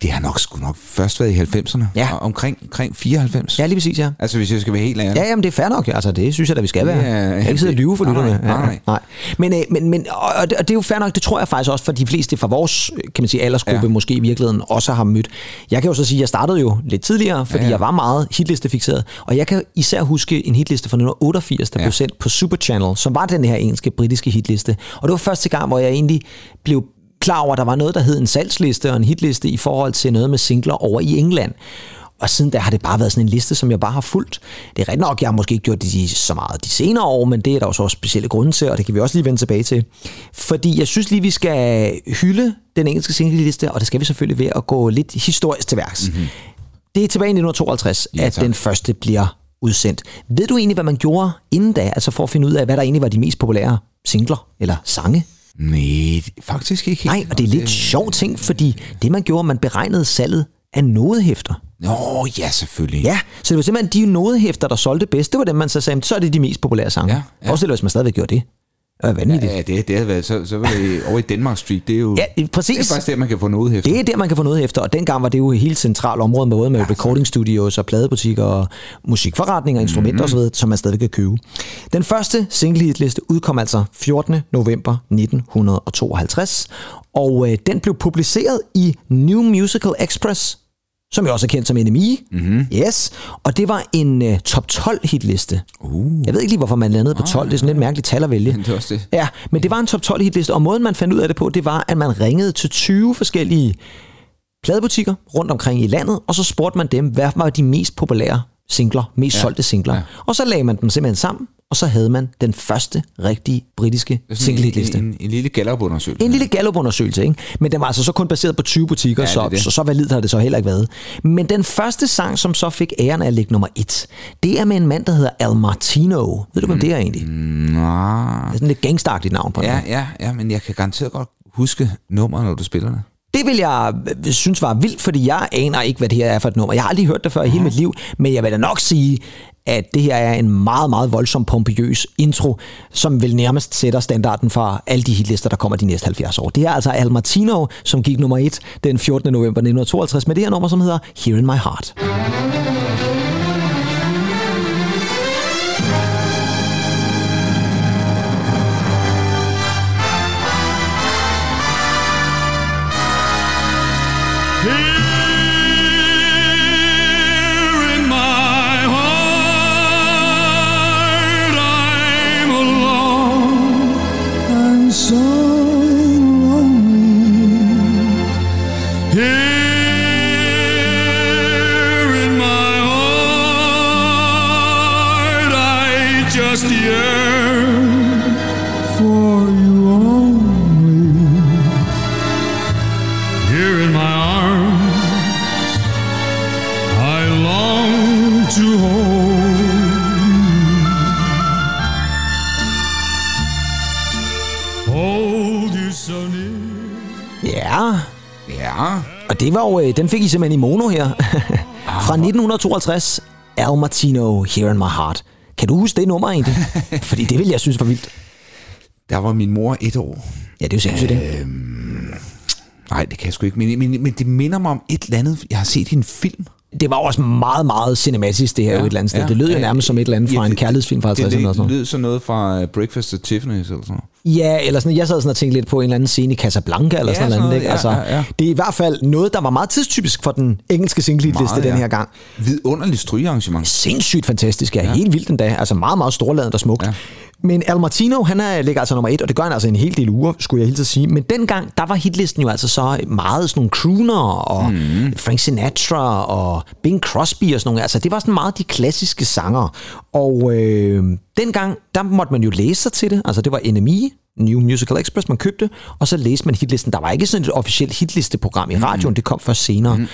det har nok sgu nok først været i 90'erne. Ja. Omkring, omkring 94. Ja, lige præcis, ja. Altså, hvis jeg skal være helt ærlig. Ja, jamen det er fair nok. Altså, det synes jeg da, vi skal være. Ja, jeg kan ikke sidde og lyve for lytterne. nej, nej. nej. Men, øh, men, men og, og det er jo fair nok, det tror jeg faktisk også for de fleste fra vores, kan man sige, aldersgruppe, Ja. måske i virkeligheden også har mødt. Jeg kan jo så sige, at jeg startede jo lidt tidligere, fordi Ja, ja. jeg var meget hitlistefixeret. Og jeg kan især huske en hitliste fra 1988, der Ja. blev sendt på Super Channel, som var den her engelske, britiske hitliste. Og det var første gang, hvor jeg egentlig blev klar over, at der var noget, der hed en salgsliste og en hitliste i forhold til noget med singler over i England. Og siden da har det bare været sådan en liste, som jeg bare har fulgt. Det er rigtigt nok, jeg har måske ikke gjort det de, så meget de senere år, men det er der også specielle grunde til, og det kan vi også lige vende tilbage til. Fordi jeg synes lige, vi skal hylde den engelske singleliste, og det skal vi selvfølgelig ved at gå lidt historisk til værks. Mm-hmm. Det er tilbage i 1952, Ja, at den første bliver udsendt. Ved du egentlig, hvad man gjorde inden da, altså for at finde ud af, hvad der egentlig var de mest populære singler eller sange? Nej, faktisk ikke. Nej, og det er lidt sjov ting, fordi det man gjorde, man beregnede salget af nodehæfter. Nå, ja, selvfølgelig. Ja, så det var simpelthen de nodehæfter, der solgte bedst. Det var dem, man så sagde, så er det de mest populære sange. Ja, Ja, dig, hvis man stadigvæk gjorde det. Det er vanvittigt. Ja, det, det har været, så, så var det over i Denmark Street, det er jo... Ja, Det er præcis. faktisk der, man kan få noget efter. Det er der, man kan få noget efter, og dengang var det jo et helt centralt område med både med recording studios og pladebutikker og musikforretninger, instrumenter osv., som man stadig kan købe. Den første single hitliste udkom altså 14. november 1952, og øh, den blev publiceret i New Musical Express, som jo også er kendt som NME. Mm-hmm. Yes. Og det var en uh, top 12 hitliste. Uh. Jeg ved ikke lige, hvorfor man landede på 12. Det er sådan lidt mærkeligt tal at vælge. Det er også det. Ja, men det var en top 12 hitliste, og måden man fandt ud af det på, det var, at man ringede til 20 forskellige pladebutikker rundt omkring i landet, og så spurgte man dem, hvad var de mest populære singler, mest ja. solgte singler. Ja. Og så lagde man dem simpelthen sammen, og så havde man den første rigtige britiske Det er sådan single hitliste. En, en, en lille gallup-undersøgelse. En lille Gallup-undersøgelse, ikke? Men den var altså så kun baseret på 20 butikker, Ja, det så, det. så så validt har det så heller ikke været. Men den første sang, som så fik æren af at ligge nummer et, det er med en mand, der hedder Al Martino. Ved du, hvem det er egentlig? Det Nå, er sådan lidt gangstagtigt navn på ja, det. ja, ja, men jeg kan garanteret godt huske nummeret, når du spiller det. Det vil jeg øh, synes var vildt, fordi jeg aner ikke, hvad det her er for et nummer. Jeg har aldrig hørt det før i hele mit liv, men jeg vil da nok sige, at det her er en meget, meget voldsom, pompøs intro, som vil nærmest sætter standarden for alle de hitlister, der kommer de næste 70 år. Det er altså Al Martino, som gik nummer 1 den 14. november 1952 med det her nummer, som hedder Here in My Heart. Fik I simpelthen i mono her. Fra 1952, Al Martino, Here in My Heart. Kan du huske det nummer egentlig? Fordi det vil jeg synes var vildt. der var min mor et år. Ja, det er jo sindssygt, ikke? Nej, det kan jeg sgu ikke. Men, men, men det minder mig om et eller andet, jeg har set i en film. Det var også meget, meget cinematisk, det her ja, et eller andet sted. Ja, det lød jo nærmest som et eller andet fra en det- kærlighedsfilm fra 50'erne det, det, sådan noget. lød sådan noget fra uh, Breakfast at Tiffany's eller sådan noget. Ja, eller sådan, jeg sad sådan og tænkte lidt på en eller anden scene i Casablanca, eller Ja, sådan sådan noget. Ikke? ja, Altså, ja, ja. Det er i hvert fald noget, der var meget tidstypisk for den engelske single-liste Meget, den ja. her gang. Vidunderligt strygearrangement. Sindssygt fantastisk, ja. Helt vildt endda. Altså meget, meget storladet og smukt. Ja. Men Al Martino, han er, ligger altså nummer et, og det gør han altså en hel del uger, skulle jeg helt sige. Men dengang, der var hitlisten jo altså så meget sådan nogle crooner, og mm. Frank Sinatra, og Bing Crosby og sådan nogle. Altså, det var sådan meget de klassiske sanger. Og øh, dengang, der måtte man jo læse sig til det. Altså, det var NME, New Musical Express, man købte, og så læste man hitlisten. Der var ikke sådan et officielt hitlisteprogram i radioen, det kom først senere. Mm.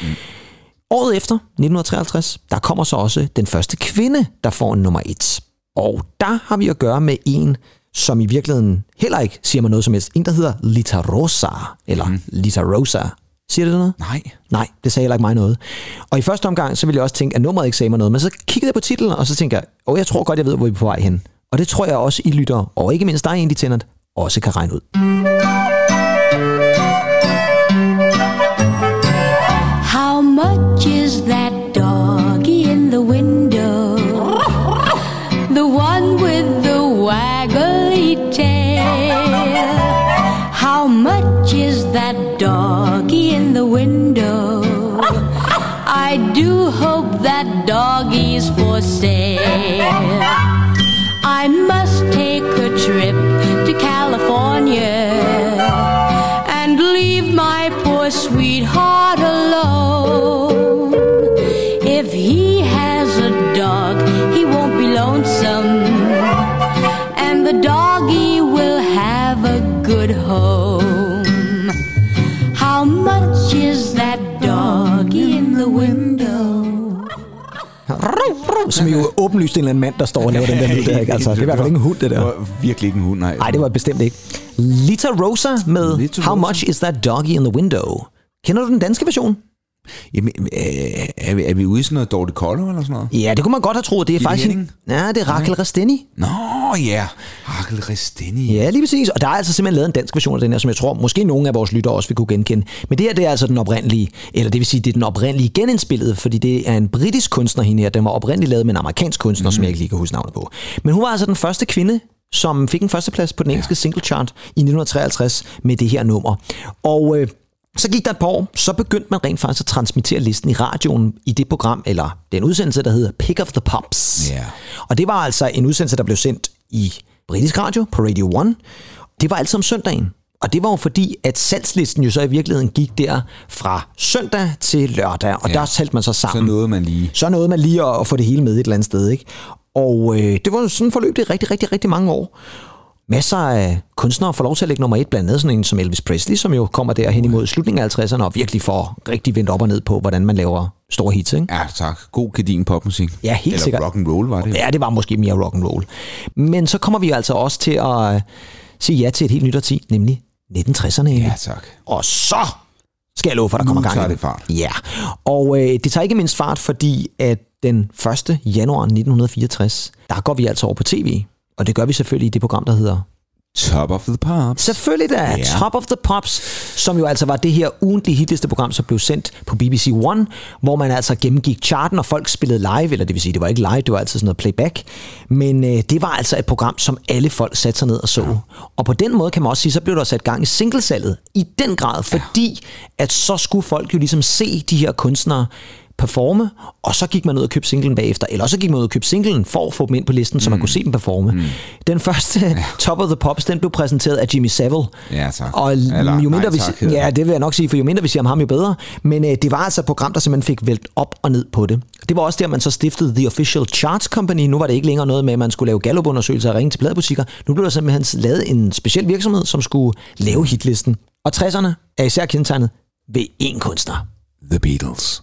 Året efter, 1953, der kommer så også den første kvinde, der får en nummer et. Og der har vi at gøre med en, som i virkeligheden heller ikke siger mig noget som helst. En, der hedder Lita Rosa, eller mm. Lita Rosa. Siger det noget? Nej. Nej, det sagde heller ikke mig noget. Og i første omgang, så ville jeg også tænke, at nummeret ikke sagde mig noget. Men så kiggede jeg på titlen, og så tænkte jeg, åh, jeg tror godt, jeg ved, hvor vi er på vej hen. Og det tror jeg også, I lytter, og ikke mindst dig egentlig tænder, også kan regne ud. Som jo åbenlyst en eller anden mand, der står og laver den der lyd der. Ikke? Altså, det er i hvert fald ikke en hund, det Det der. var virkelig ikke en hund, nej. Nej, det var det bestemt ikke. Lita Rosa med Lita How Rosa. Much Is That Doggy in the Window? Kender du den danske version? Jamen, øh, er, vi, er vi ude i sådan noget Dorte Kollo eller sådan noget? Ja, det kunne man godt have troet. Det er Gitte faktisk... Henning? Ja, det er Rakel Rasteni. Nå, Nå ja, Hakkel Resteni. Ja, lige præcis. Og der er altså simpelthen lavet en dansk version af den her, som jeg tror, måske nogle af vores lyttere også vil kunne genkende. Men det her, det er altså den oprindelige, eller det vil sige, det er den oprindelige genindspillede, fordi det er en britisk kunstner hende her. Den var oprindeligt lavet med en amerikansk kunstner, mm. som jeg ikke lige kan huske navnet på. Men hun var altså den første kvinde, som fik en førsteplads på den engelske single chart i 1953 med det her nummer. Og øh, så gik der et par år, så begyndte man rent faktisk at transmittere listen i radioen i det program, eller den udsendelse, der hedder Pick of the Pops. Ja. Og det var altså en udsendelse, der blev sendt i britisk radio på Radio 1. Det var altid om søndagen. Og det var jo fordi, at salgslisten jo så i virkeligheden gik der fra søndag til lørdag, og Ja. der talte man så Så sammen. nåede man lige. Så nåede man lige at, at få det hele med et eller andet sted. Ikke? Og øh, det var sådan forløb det rigtig, rigtig, rigtig mange år. Masser af kunstnere får lov til at lægge nummer et, blandt andet sådan en som Elvis Presley, som jo kommer der hen imod slutningen af 50'erne og virkelig får rigtig vendt op og ned på, hvordan man laver store hits. Ikke? Ja, tak. God kadin popmusik. Ja, helt Eller sikkert. rock and roll var det. Ja, det var måske mere rock and roll. Men så kommer vi altså også til at øh, sige ja til et helt nyt årti, nemlig 1960'erne. Ja, tak. Og så skal jeg love for, der Nu kommer gang tager i det fart. Ja, og øh, det tager ikke mindst fart, fordi at den 1. januar 1964, der går vi altså over på tv. Og det gør vi selvfølgelig i det program, der hedder Top of the Pops. Selvfølgelig da, Ja. yeah. Top of the Pops, som jo altså var det her ugentlige hitlisteprogram, som blev sendt på BBC One, hvor man altså gennemgik charten, og folk spillede live, eller det vil sige, det var ikke live, det var altid sådan noget playback, men øh, det var altså et program, som alle folk satte sig ned og så. Ja. Og på den måde kan man også sige, så blev der sat gang i singlesalget, i den grad, fordi at så skulle folk jo ligesom se de her kunstnere performe, og så gik man ud og købte singlen bagefter, eller så gik man ud og købte singlen for at få dem ind på listen, så man kunne se dem performe. Mm. Den første ja. Top of the Pops, den blev præsenteret af Jimmy Savile. Ja, tak. Og Eller, jo mindre nej, vi, tak, hedder ja, det. det vil jeg nok sige, for jo mindre vi siger om ham, jo bedre. Men øh, det var altså et program, der simpelthen fik vælt op og ned på det. Det var også der, man så stiftede The Official Charts Company. Nu var det ikke længere noget med, at man skulle lave gallupundersøgelser og ringe til pladebutikker. Nu blev der simpelthen lavet en speciel virksomhed, som skulle lave hitlisten. Og 60'erne er især kendetegnet ved én kunstner. The Beatles.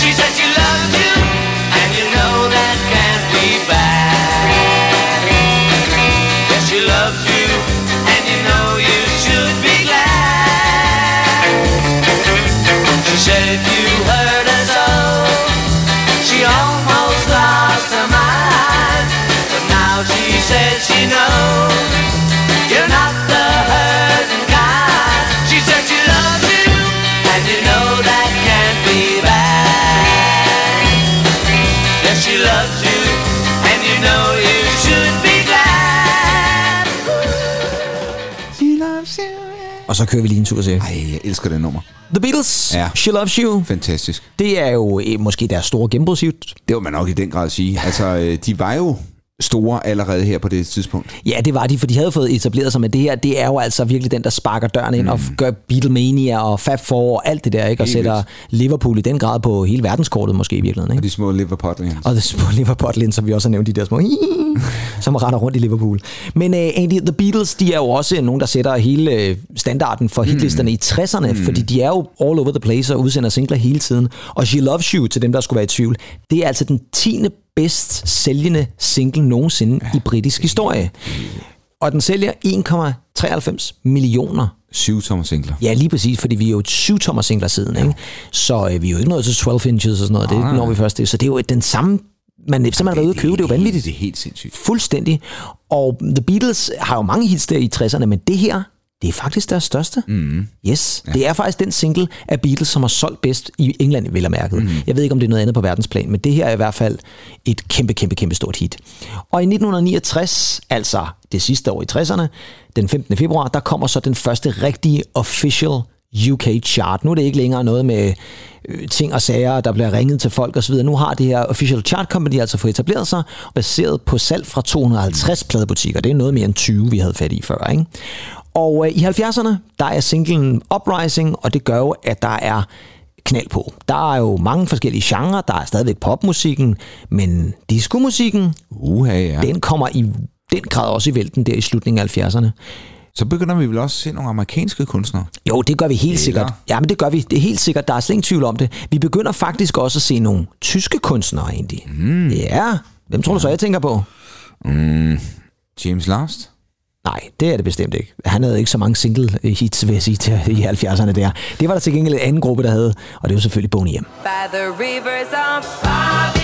så kører vi lige en tur til. Ej, jeg elsker det nummer. The Beatles, Ja. She Loves You. Fantastisk. Det er jo øh, måske deres store gennembrudshit. Det var man nok i den grad sige. Altså, øh, de var jo store allerede her på det tidspunkt. Ja, det var de, for de havde fået etableret sig med det her. Det er jo altså virkelig den, der sparker døren ind mm. og gør Beatlemania og Fab Four og alt det der, ikke? Og Helt sætter vildt. Liverpool i den grad på hele verdenskortet måske i virkeligheden. Og Ikke? de små Liverpool Og de små Liverpool som vi også har nævnt, de der små som render rundt i Liverpool. Men uh, egentlig, The Beatles, de er jo også nogen, der sætter hele øh, standarden for hitlisterne i 60'erne, mm. fordi de er jo all over the place og udsender singler hele tiden. Og She Loves You, til dem, der skulle være i tvivl, det er altså den 10. bedst sælgende single nogensinde ja. i britisk historie. Og den sælger 1,93 millioner Syv tommer singler. Ja, lige præcis, fordi vi er jo et syvtommer singler siden, ikke? Så øh, vi er jo ikke nået til 12 inches og sådan noget, det Nej. når vi først det. Så det er jo den samme, man simpelthen har været ude at købe, det er jo vanvittigt. Det er helt sindssygt. Fuldstændig. Og The Beatles har jo mange hits der i 60'erne, men det her, det er faktisk deres største. Mm. Yes. Ja. Det er faktisk den single af Beatles, som har solgt bedst i England, vil jeg mærke. Mm. Jeg ved ikke, om det er noget andet på verdensplan, men det her er i hvert fald et kæmpe, kæmpe, kæmpe stort hit. Og i 1969, altså det sidste år i 60'erne, den 15. februar, der kommer så den første rigtige official UK chart. Nu er det ikke længere noget med øh, ting og sager, der bliver ringet til folk osv. Nu har det her Official Chart Company altså fået etableret sig, baseret på salg fra 250 pladebutikker. Det er noget mere end 20, vi havde fat i før. Ikke? Og øh, i 70'erne, der er singlen Uprising, og det gør jo, at der er knald på. Der er jo mange forskellige genrer. Der er stadigvæk popmusikken, men diskomusikken, Uha, ja. den kommer i den grad også i vælten der i slutningen af 70'erne. Så begynder vi vel også at se nogle amerikanske kunstnere. Jo, det gør vi helt Eller- sikkert. Ja, men det gør vi. Det er helt sikkert. Der er slet ingen tvivl om det. Vi begynder faktisk også at se nogle tyske kunstnere egentlig. Mm. Ja. Hvem tror du så, jeg tænker på? Mm, James Last? Nej, det er det bestemt ikke. Han havde ikke så mange single hits, vil jeg sige, til, i 70'erne der. Det var der til gengæld en anden gruppe, der havde, og det var selvfølgelig Boney M. By the rivers of Bobby.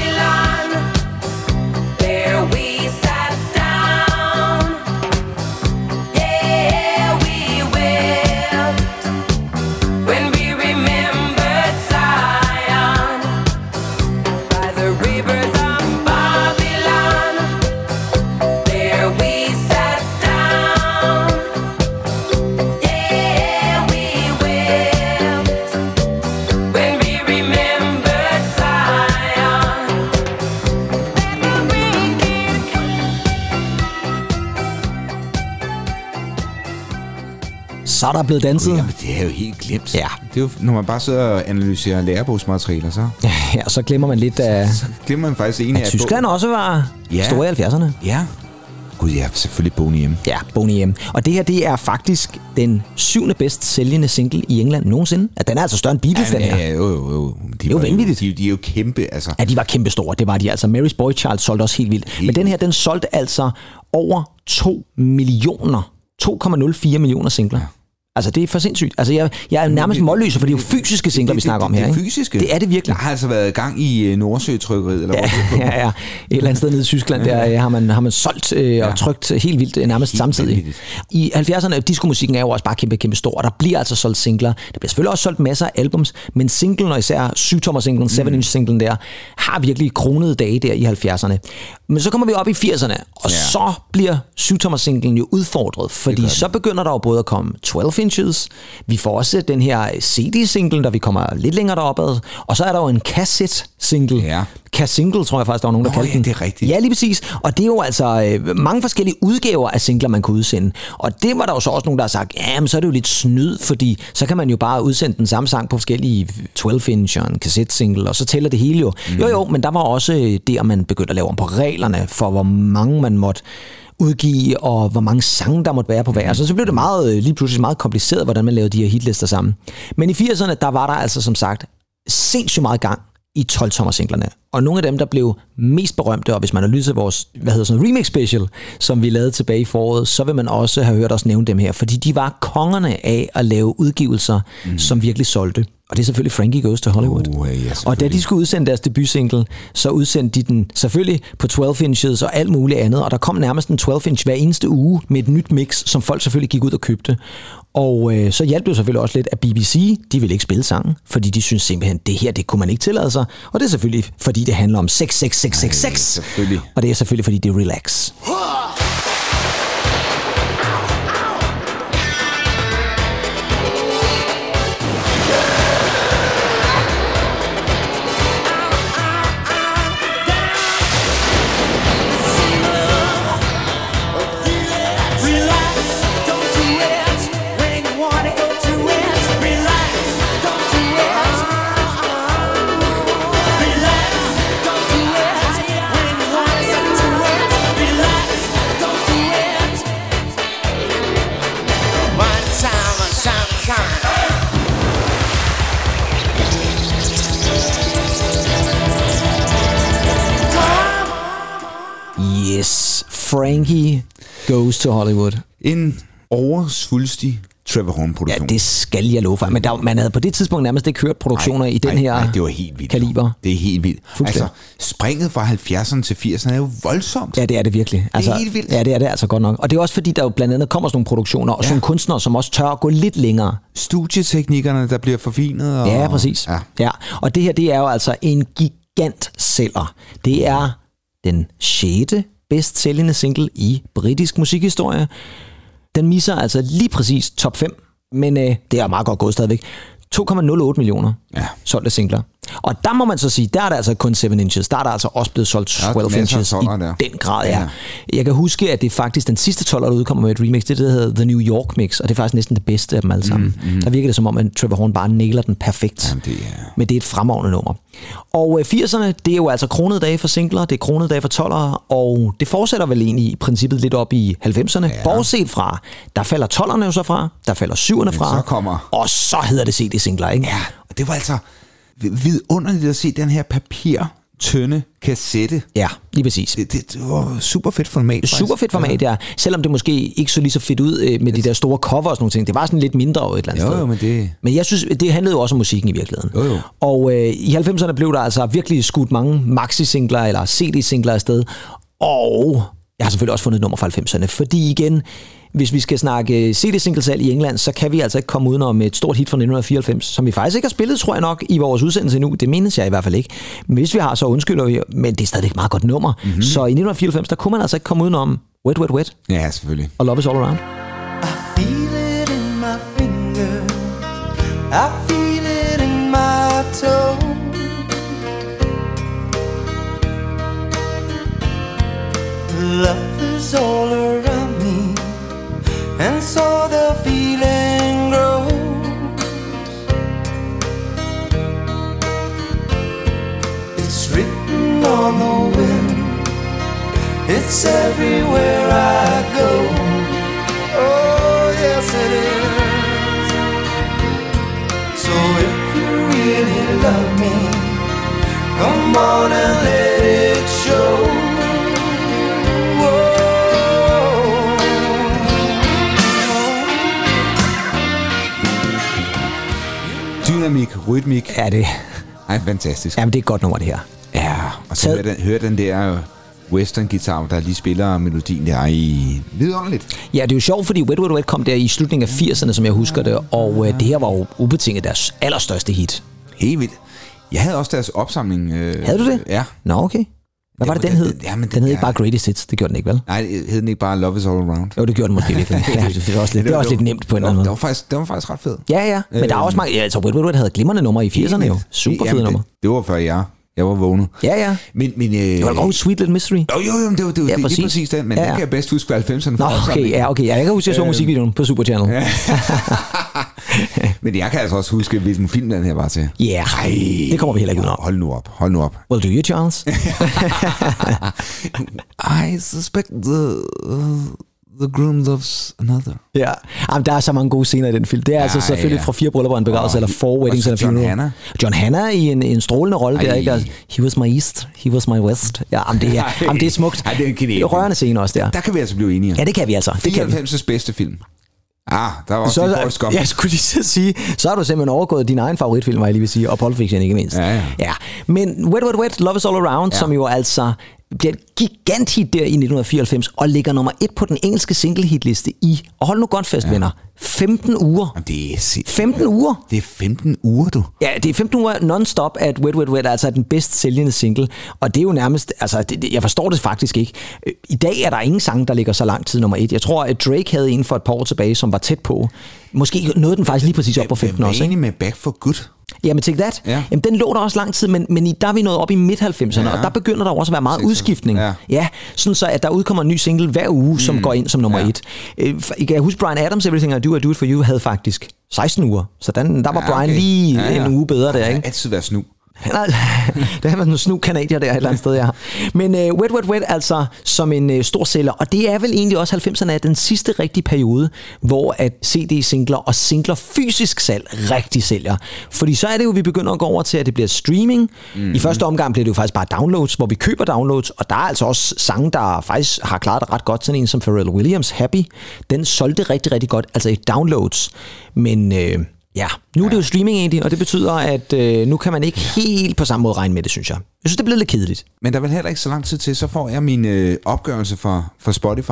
Så er der blevet danset. Jamen, det er jo helt glemt. Ja. Det er jo, når man bare sidder og analyserer lærebogsmaterialer, så Ja, og så glemmer man lidt af, glemmer man faktisk en af at Tyskland også var Ja. store i 70'erne. Ja. Gud ja, selvfølgelig Boney M. Ja, Boney M. Og det her, det er faktisk den syvende bedst sælgende single i England nogensinde. Ja, den er altså større end Beatles, den Ja, her. ja, jo, jo, jo. De er jo vanvittigt. De, de er jo kæmpe, altså. Ja, de var kæmpe store. Det var de altså. Mary's Boy Child solgte også helt vildt. Men den her, den solgte altså over 2 millioner. 2,04 millioner singler. Ja. Altså, det er for sindssygt. Altså, jeg, jeg er nærmest målløs, for det er jo fysiske singler, vi snakker om her. Det er fysiske. Det er det virkelig. Der har altså været gang i øh, Nordsøtrykkeriet, eller Ja, hvor ja, ja. Et eller andet sted nede i Tyskland, der øh, har man, har man solgt øh, og trykt helt vildt øh, nærmest Helt samtidig. vanvittigt. I 70'erne, diskomusikken er jo også bare kæmpe, kæmpe stor, og der bliver altså solgt singler. Der bliver selvfølgelig også solgt masser af albums, men singlen, og især 7-tommer-singlen, 7-inch-singlen der, har virkelig kronede dage der i 70'erne. Men så kommer vi op i 80'erne, og ja. så bliver 7-tommer-singlen jo udfordret, fordi så begynder der jo både at komme 12 inches, vi får også den her CD-single, der vi kommer lidt længere deropad, og så er der jo en cassette-single. Ja. Cass-single, tror jeg faktisk, der var nogen, der Nå, kaldte ja, den. det er rigtigt. Ja, lige præcis. Og det er jo altså øh, mange forskellige udgaver af singler, man kunne udsende. Og det var der jo så også nogen, der har sagt, ja, men så er det jo lidt snyd, fordi så kan man jo bare udsende den samme sang på forskellige 12-inch og en cassette-single, og så tæller det hele jo. Mm. Jo, jo, men der var også øh, der, man begyndte at lave om på reglerne for, hvor mange man måtte udgive, og hvor mange sange der måtte være på hver. Så, så blev det meget, øh, lige pludselig meget kompliceret, hvordan man lavede de her hitlister sammen. Men i 80'erne, der var der altså som sagt sindssygt meget gang i 12-tommer singlerne. Og nogle af dem, der blev mest berømte, og hvis man har lyttet til vores hvad hedder sådan, remix special, som vi lavede tilbage i foråret, så vil man også have hørt os nævne dem her, fordi de var kongerne af at lave udgivelser, mm. som virkelig solgte. Og det er selvfølgelig Frankie Goes to Hollywood. Uh, ja, og da de skulle udsende deres debutsingle, så udsendte de den selvfølgelig på 12 inches og alt muligt andet, og der kom nærmest en 12 inch hver eneste uge med et nyt mix, som folk selvfølgelig gik ud og købte. Og øh, så hjalp det jo selvfølgelig også lidt, at BBC, de ville ikke spille sangen, fordi de synes simpelthen, det her, det kunne man ikke tillade sig. Og det er selvfølgelig, fordi det handler om 66666. selvfølgelig. Og det er selvfølgelig, fordi det er relax. Yes, Frankie Goes to Hollywood. En oversvulstig Trevor Ja, Horn-produktion. det skal jeg love for. Men der, man havde på det tidspunkt nærmest ikke hørt produktioner Ej, i den ej, her ej, det var helt vildt. kaliber. Det er helt vildt. Altså, springet fra 70'erne til 80'erne er jo voldsomt. Ja, det er det virkelig. Altså, helt vildt. Ja, det er det altså godt nok. Og det er også fordi, der jo blandt andet kommer sådan nogle produktioner, og Ja. sådan kunstnere, som også tør at gå lidt længere. Studieteknikkerne, der bliver forfinet. Og, Ja, præcis. Ja. ja. Og det her, det er jo altså en gigant sælger. Det er den sjette bedst sælgende single i britisk musikhistorie. Den misser altså lige præcis top 5, men øh, det er meget godt gået stadigvæk. 2,08 millioner Ja. solgte singler. Og der må man så sige, der er det altså kun 7 inches. Der er der altså også blevet solgt Der er 12 masser af inches i 12'ere der. den grad, ja. Ja. Jeg kan huske, at det er faktisk den sidste 12, der udkommer med et remix. Det er det, der hedder The New York Mix, og det er faktisk næsten det bedste af dem alle sammen. Mm, mm. Der virker det som om, at Trevor Horn bare nailer den perfekt. Jamen, det er... Men det er et fremragende nummer. Og øh, 80'erne, det er jo altså kronede dage for singler, det er kronede dage for 12'ere, og det fortsætter vel egentlig i princippet lidt op i 90'erne. Ja. Bortset fra, der falder 12'erne jo så fra, der falder 7'erne fra, så kommer- og så hedder det CD-singler, ikke? Ja, og det var altså vidunderligt at se den her papir tynde kassette. Ja, lige præcis. Det, det, det var super fedt format. faktisk. Super fedt format, ja. Selvom det måske ikke så lige så fedt ud øh, med de der store cover og sådan nogle ting. Det var sådan lidt mindre et eller andet Jo, sted. jo, men det... Men jeg synes, det handlede jo også om musikken i virkeligheden. Jo, jo. Og øh, i 90'erne blev der altså virkelig skudt mange maxi-singler eller CD-singler afsted. Og jeg har selvfølgelig også fundet et nummer fra 90'erne, fordi igen, hvis vi skal snakke CD-singlesalg i England, så kan vi altså ikke komme udenom et stort hit fra 1994, som vi faktisk ikke har spillet, tror jeg nok, i vores udsendelse nu. Det menes jeg i hvert fald ikke. Men hvis vi har, så undskylder vi, men det er stadig et meget godt nummer. Mm-hmm. Så i 1994, der kunne man altså ikke komme udenom Wet Wet Wet Ja, selvfølgelig. og Love Is All Around. feel it in my fingers. I feel it in my toe. Love is all around and so the feeling grows. It's written on the wind, it's everywhere I go. Oh, yes, it is. So if you really love me, come on and let it show. Dynamik, rytmik. Ja, det, Ej, fantastisk. jamen, det er et godt nummer, det her. Ja, og så Tad- hør den, hør den der western guitar, der lige spiller melodien der i vidunderligt. Ja, det er jo sjovt, fordi Wet Wet Wet kom der i slutningen af 80'erne, som jeg husker det, og øh, det her var jo ubetinget deres allerstørste hit. Helt vildt. Jeg havde også deres opsamling. Øh, Havde du det? Ja. Nå, okay. Hvad var det, den hed? den- jamen, den, den hed ikke bare Greatest Hits, det gjorde den ikke, vel? Nej, hed den ikke bare Love is All Around? Jo, det gjorde den måske virkelig. ja, det er også lidt, det er også lidt nemt på en eller anden Det måde. var faktisk, det var faktisk ret fedt. Ja, ja. Men der er også mange... Ja, altså, Wet Wet Wet havde glimrende numre i 80'erne jo. Super fede numre. Det, det var før jeg, jeg var vågnet. Ja, ja. Men, men, øh, Det var da også Sweet Little Mystery. Jo, jo, jo, det var, det var Ja, ja, præcis. lige præcis den, men Ja, ja, ja. den kan jeg bedst huske fra 90'erne. Nå, okay, ja, okay. Ja, jeg kan huske, at jeg så Øhm, musikvideoen på Super Channel. Ja, Men jeg kan altså også huske, hvilken film den her var til. yeah. det kommer vi heller ikke ud om. Hold nu op, hold nu op. Well, do you, Charles? I suspect the, the groom loves another. Ja, Jamen, der er så mange gode scener i den film. Det er ja, altså selvfølgelig ja. fra fire bryllupper en begravelse, eller four weddings så John funeral. Hannah. John Hannah i en, en strålende rolle der, ikke? Altså, He was my east, he was my west. Ja, jamen, det, er, jamen, det er smukt. Ej, det er en rørende scene også der. Der kan vi altså blive enige. Ja, det kan vi altså. Det kan vi. 94's bedste film. Ah, der var også Så, Forrest Gump. jeg skulle lige så sige, så har du simpelthen overgået din egen favoritfilm, var jeg lige vil sige, og Pulp Fiction ikke mindst. Ja, ja. ja. Men Wet Wet Wet, Love is All Around. Ja. som jo altså bliver et giganthit der i 1994, og ligger nummer et på den engelske single-hitliste i, og hold nu godt fast, ja. venner, 15 uger. Jamen, det er sind- 15 uger? Det er 15 uger, du. Ja, det er 15 uger non-stop, at Wet Wet Wet er altså den bedst sælgende single. Og det er jo nærmest, altså det, det, jeg forstår det faktisk ikke. Øh, I dag er der ingen sang, der ligger så lang tid nummer et. Jeg tror, at Drake havde en for et par år tilbage, som var tæt på. Måske nåede den faktisk lige præcis op på 15 Jeg også, er ikke? enig med Back for Good. Jamen, Take That, Ja. jamen, den lå der også lang tid, men, men i, der er vi nået op i midt-90'erne, ja. og der begynder der også at være meget 6'erne. udskiftning. Ja. ja, sådan så, at der udkommer en ny single hver uge, som går ind som nummer Ja. et. Øh, Jeg kan huske, Brian Adams, Everything I Do, I Do It For You, havde faktisk 16 uger. Så den, der var Ja, Brian okay. lige Ja, ja. en uge bedre der, ikke? har altid været snu. Nej, det har man sådan snu kanadier der et eller andet sted, ja. Men uh, Wet Wet Wet altså som en uh, stor sælger, og det er vel egentlig også 90'erne er den sidste rigtige periode, hvor at CD-singler og singler fysisk salg rigtig sælger. Fordi så er det jo, vi begynder at gå over til, at det bliver streaming. Mm-hmm. I første omgang bliver det jo faktisk bare downloads, hvor vi køber downloads, og der er altså også sange, der faktisk har klaret det ret godt. Sådan en som Pharrell Williams, Happy, den solgte rigtig, rigtig godt, altså i downloads. Men... Øh, Ja, nu er det jo streaming egentlig, og det betyder, at øh, nu kan man ikke helt på samme måde regne med det, synes jeg. Jeg synes, det er blevet lidt kedeligt. Men der er vel heller ikke så lang tid til, så får jeg min øh, opgørelse fra, fra Spotify.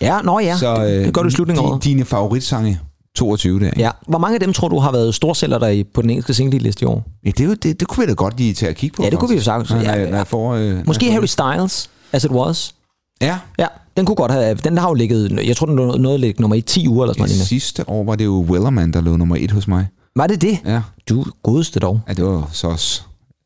Ja, nå ja, så, det, det gør du i slutningen af di, året. Dine favoritsange, 22 der. Ja. Hvor mange af dem tror du har været storsælger der i, på den engelske single-liste i år? ja det, er jo- det, det kunne vi da godt lige tage at kigge på. Ja, det kunne vi jo faktisk. sagtens. Ja, ja. jeg får, øh, Måske Harry Styles, As It Was. Ja, Ja, den kunne godt have, den har jo ligget, jeg tror, den nåede nåede at ligge nummer i 10 uger eller sådan noget. sidste år var det jo Wellerman, der lå nummer et hos mig. Var det det? Ja, Du godeste dog. ja det var så også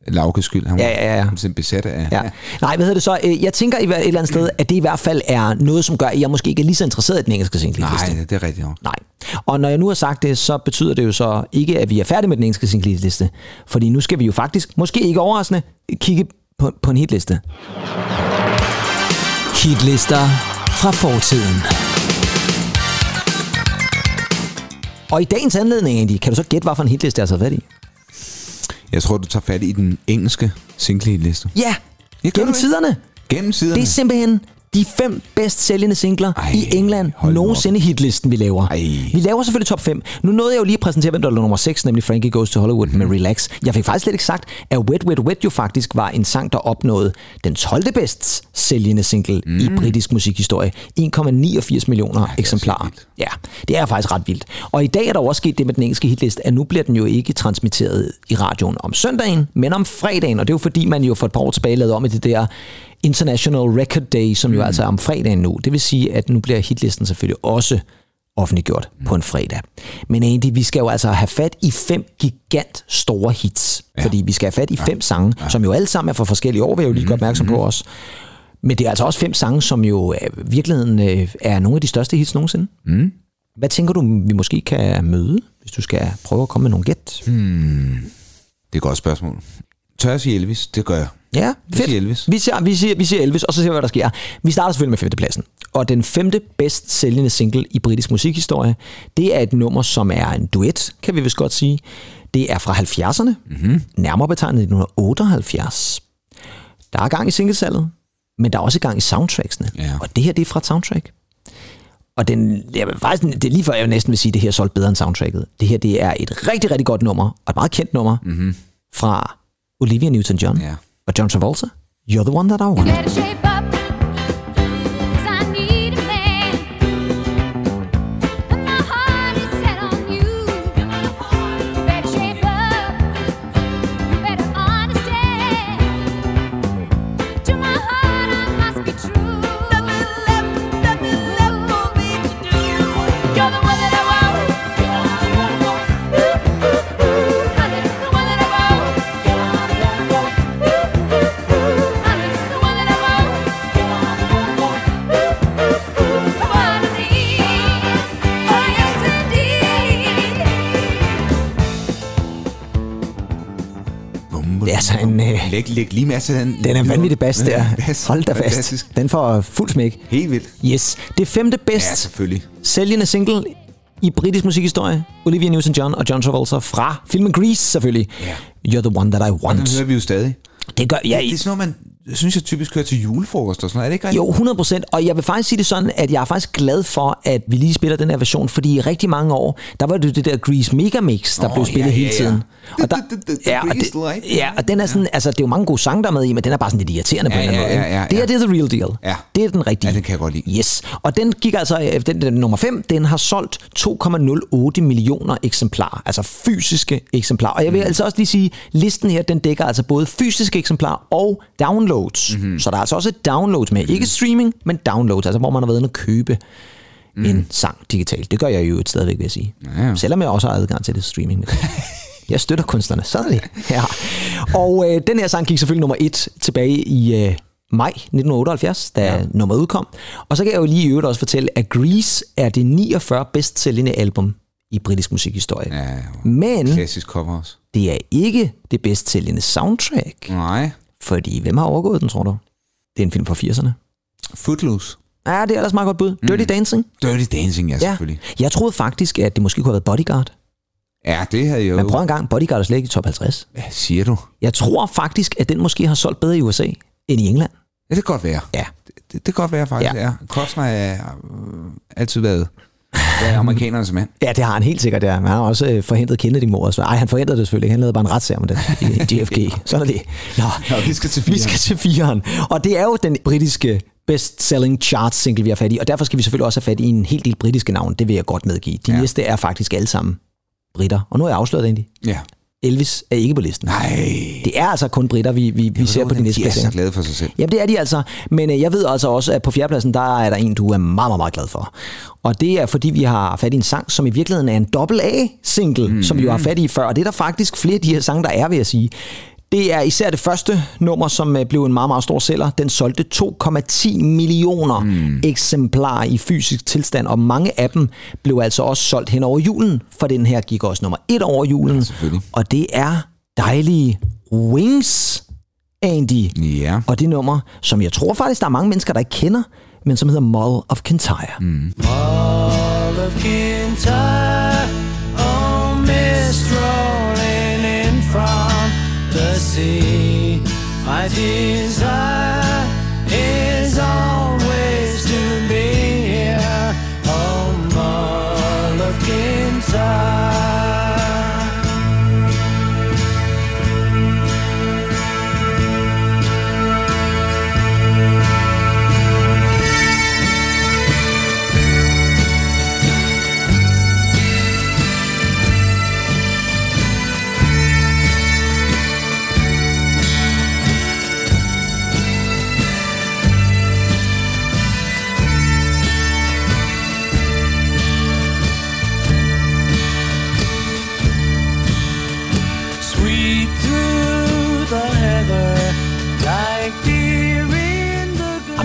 Laukes skyld. Han var Ja, ja, ja. simpelthen besat af... Ja. Nej, hvad hedder det så? Øh, Jeg tænker i et eller andet sted, at det i hvert fald er noget, som gør, at jeg måske ikke er lige så interesseret i den engelske singleliste. Nej, det er rigtigt nok. Nej. Og når jeg nu har sagt det, så betyder det jo så ikke, at vi er færdige med den engelske singleliste. Fordi nu skal vi jo faktisk, måske ikke overraskende, kigge på, på en hitliste. Hitlister fra fortiden. Og i dagens anledning, Andy, kan du så gætte, hvad for en hitliste jeg har fat i? Jeg tror, du tager fat i den engelske single-liste. Ja, Ja, gør gennem tiderne. Gennem siderne. Det er simpelthen de fem bedst sælgende singler Ej, i England nogensinde hitlisten, vi laver. Ej. Vi laver selvfølgelig top 5. Nu nåede jeg jo lige at præsentere, hvem der lå nummer 6, nemlig Frankie Goes to Hollywood Mhm. med Relax. Jeg fik faktisk slet ikke sagt, at Wet Wet Wet jo faktisk var en sang, der opnåede den 12. bedst sælgende single mm. i britisk musikhistorie. 1,89 millioner eksemplarer. vildt. Ja, det er faktisk ret vildt. Og i dag er der også sket det med den engelske hitliste, at nu bliver den jo ikke transmitteret i radioen om søndagen, men om fredagen. Og det er jo fordi, man jo for et par år tilbage lavede om i det der International Record Day, som jo altså er om fredagen nu. Det vil sige, at nu bliver hitlisten selvfølgelig også offentliggjort på en fredag. Men egentlig, vi skal jo altså have fat i fem gigant store hits. Ja. Fordi vi skal have fat i fem sange, ja. som jo alle sammen er fra forskellige år, vil jeg jo lige gøre opmærksom på os. Men det er altså også fem sange, som jo i virkeligheden øh, er nogle af de største hits nogensinde. Mm. Hvad tænker du, vi måske kan møde, hvis du skal prøve at komme med nogle gæt? Det er et godt spørgsmål. Tør jeg sige Elvis? Det gør jeg. Ja, Jeg fedt. siger Elvis. Vi siger, vi, siger, vi siger Elvis, og så ser vi, hvad der sker. Vi starter selvfølgelig med femtepladsen. Og den femte bedst sælgende single i britisk musikhistorie, det er et nummer, som er en duet, kan vi vist godt sige. Det er fra 70'erne, mm-hmm. nærmere betegnet 1978. Der er gang i singlesalget, men der er også gang i soundtracksene. Ja. Og det her, det er fra et soundtrack. Og den, jeg vil faktisk, det er lige før, jeg næsten vil sige, at det her er solgt bedre end soundtracket. Det her, det er et rigtig, rigtig godt nummer, og et meget kendt nummer, mm-hmm. fra Olivia Newton-John Ja. Og John Travolta. You're the one that I want. Læg, læg lige til den. den er vanvittig bas der. Bas. Hold da fast. Fantastisk. Den får fuld smæk. Helt vildt. Yes. Det femte bedst Ja, selvfølgelig. sælgende single i britisk musikhistorie. Olivia Newton-John og John Travolta fra filmen Grease selvfølgelig. Ja. You're the one that I Og den want. hører vi jo stadig. Det gør jeg Det er sådan noget, man synes, jeg typisk hører til julefrokost og sådan noget. Er det ikke rigtigt? Jo, 100 procent. Og jeg vil faktisk sige det sådan, at jeg er faktisk glad for, at vi lige spiller den her version, fordi i rigtig mange år, der var det jo det der Grease Mega Mix, der Åh, blev spillet ja, hele ja, ja. tiden. Og der, ja, og det, ja, og den er sådan, altså det er jo mange gode sange, der er med i, men den er bare sådan lidt irriterende på en eller anden måde. Det her, det er the real deal. Ja. Det er den rigtige. Ja, den kan jeg godt lide. Yes. Og den gik altså, øh, den, den nummer 5, den har solgt 2,08 millioner eksemplarer, altså fysiske eksemplarer. Og jeg vil Mm. altså også lige sige, listen her, den dækker altså både fysiske eksemplarer og downloads. Mhm. Mm-hmm. Så der er altså også downloads med. Ikke streaming, men downloads, altså hvor man har været inde og købe mm. en sang digitalt. Det gør jeg jo et stadigvæk, vil jeg sige. Ja. Selvom jeg også har adgang til det streaming. Jeg støtter kunstnerne, sådan er det. Ja. Og øh, den her sang gik selvfølgelig nummer et tilbage i øh, maj 1978, da ja. nummeret udkom. Og så kan jeg jo lige i øvrigt også fortælle, at Grease er det 49 bedst sælgende album i britisk musikhistorie. Ja, Men klassisk cover også. det er ikke det bedst sælgende soundtrack. Nej. Fordi hvem har overgået den, tror du? Det er en film fra 80'erne. Footloose. Ja, det er ellers meget godt bud. Dirty Dancing. Dirty Dancing, ja, Ja. selvfølgelig. Jeg troede faktisk, at det måske kunne have været Bodyguard. Ja, det havde jeg jo... Men prøv en gang, Bodyguard er slet ikke i top 50. Hvad siger du? Jeg tror faktisk, at den måske har solgt bedre i USA end i England. Ja, det kan godt være. Ja. Det, det, kan godt være, faktisk, Ja. ja. ja. Costner er øh, altid været, været amerikanernes mand. Ja, det har han helt sikkert, ja. Han har også øh, forhindret Kennedy-mordet. Så, ej, han forhindrede det selvfølgelig. Han lavede bare en retssag om det i JFK. Sådan er det. Nå, Nå, vi skal til vi fire. skal til firen. Og det er jo den britiske best-selling chart single, vi har fat i. Og derfor skal vi selvfølgelig også have fat i en helt del britiske navn. Det vil jeg godt medgive. De. Ja. næste er faktisk alle sammen britter. Og nu er jeg afsløret egentlig. Ja. Elvis er ikke på listen. Nej. Det er altså kun britter, vi, vi, vi ser på de næste De er så glade for sig selv. Jamen det er de altså, men øh, jeg ved altså også, at på fjerdepladsen, der er der en, du er meget, meget, meget glad for. Og det er, fordi vi har fat i en sang, som i virkeligheden er en dobbelt A-single, mm. som vi jo har fat i før. Og det er der faktisk flere af de her sange, der er, vil jeg sige. Det er især det første nummer, som øh, blev en meget, meget stor sælger. Den solgte 2,10 millioner mm. eksemplarer i fysisk tilstand, og mange af dem blev altså også solgt hen over julen, for den her gik også nummer et over julen. selvfølgelig. Og det er dejlige Wings, Andy. Ja. Og det nummer, som jeg tror faktisk, der er mange mennesker, der ikke kender, men som hedder Mull of Kintyre. Mm. All of Kintyre, My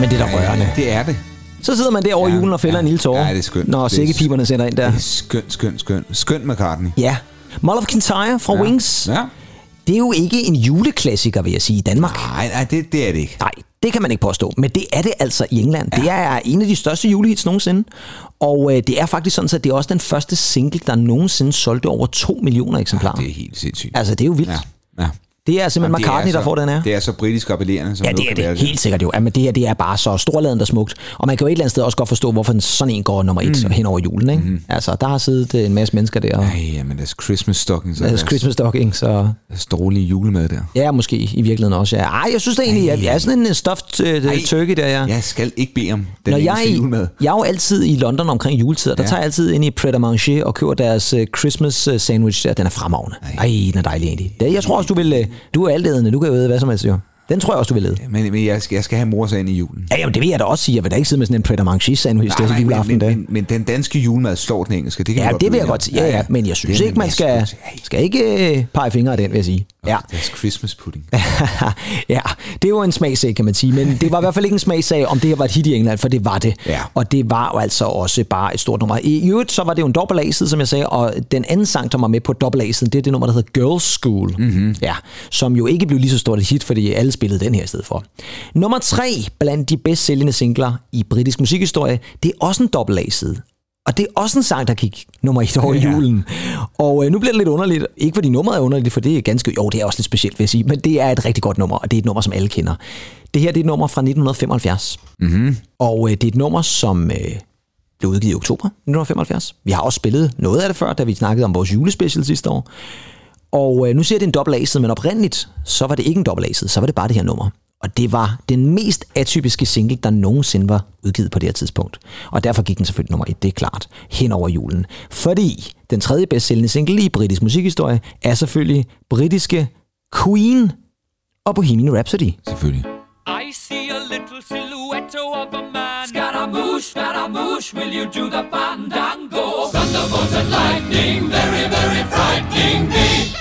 men det er da rørende. Det er det. Så sidder man der over Ja, julen og fælder ja. en lille tårer, Ja, det er skønt. når er sækkepiberne sætter ind der. Det er skønt, skønt, skønt. Skønt McCartney. Ja. Mull of Kintyre fra Ja. Wings. Ja. Det er jo ikke en juleklassiker, vil jeg sige, i Danmark. Nej, nej, det, det er det ikke. Nej, det kan man ikke påstå. Men det er det altså i England. Det er en af de største julehits nogensinde. Og øh, det er faktisk sådan, at det er også den første single, der nogensinde solgte over 2 millioner eksemplarer. Det er helt sindssygt. Altså, det er jo vildt. Ja, ja. Det er simpelthen Jamen, det McCartney, der så- får den her. Det er så britisk appellerende, som Ja, det er være det. Helt sikkert jo. Jamen, det her det er bare så storladent og smukt. Og man kan jo et eller andet sted også godt forstå, hvorfor sådan en går nummer et mm. hen over julen. Ikke? Mm. Altså, der har siddet øh, en masse mennesker der. Og Ej, jamen, deres Christmas stockings. og deres Christmas stocking, så Deres dårlige julemad der. ja, måske i virkeligheden også. Ja. Ej, jeg synes da egentlig, at jeg er sådan en stuffed uh, turkey der. Ja. Jeg skal ikke bede om den Når jeg, julemad. jeg er jo altid i London omkring juletid, og der Ja. tager jeg altid ind i Pret a Manger og køber deres uh, Christmas sandwich der. Den er fremragende. Ej, den er dejlig egentlig. Det, jeg tror også, du vil... Uh, du er altædende, du kan jo æde hvad som helst jo. Den tror jeg også, du vil æde. Men, men jeg, skal, jeg skal have mor sig ind i julen. Ja, jamen, det vil jeg da også sige. Jeg vil da ikke sidde med sådan en Pret Manger sandwich til juleaften. men, der. men, men, den danske julevad slår den engelske. Det kan Ja, det vil jeg godt sige. Ja, ja, men jeg synes ikke, man skal, skal ikke øh, pege fingre af den, vil jeg sige. Ja. Deres Christmas pudding. ja, det jo en smagsag, kan man sige. Men det var i hvert fald ikke en smagsag, om det her var et hit i England, for det var det. Ja. Og det var jo altså også bare et stort nummer. I øvrigt, så var det jo en dobbelt som jeg sagde, og den anden sang, der var med på dobbelt det er det nummer, der hedder Girls School. Mm-hmm. Ja, som jo ikke blev lige så stort et hit, fordi alle spillede den her i stedet for. Nummer tre blandt de bedst sælgende singler i britisk musikhistorie, det er også en dobbelt. Og det er også en sang, der gik nummer et over Ja. julen. Og øh, nu bliver det lidt underligt. Ikke fordi nummeret er underligt, for det er ganske... Jo, det er også lidt specielt, vil jeg sige. Men det er et rigtig godt nummer, og det er et nummer, som alle kender. Det her det er et nummer fra 1975. Mm-hmm. Og øh, det er et nummer, som øh, blev udgivet i oktober 1975. Vi har også spillet noget af det før, da vi snakkede om vores julespecial sidste år. Og øh, nu jeg, det en dobbelt A-side, men oprindeligt, så var det ikke en dobbelt A-side, så var det bare det her nummer. Og det var den mest atypiske single, der nogensinde var udgivet på det her tidspunkt. Og derfor gik den selvfølgelig nummer et, det er klart, hen over julen. Fordi den tredje bedst sælgende single i britisk musikhistorie er selvfølgelig britiske Queen og Bohemian Rhapsody. Selvfølgelig. I see a little silhouette of a man. Scaramouche, Scaramouche, will you do the fandango? Thunderbolts and lightning, very, very frightening me.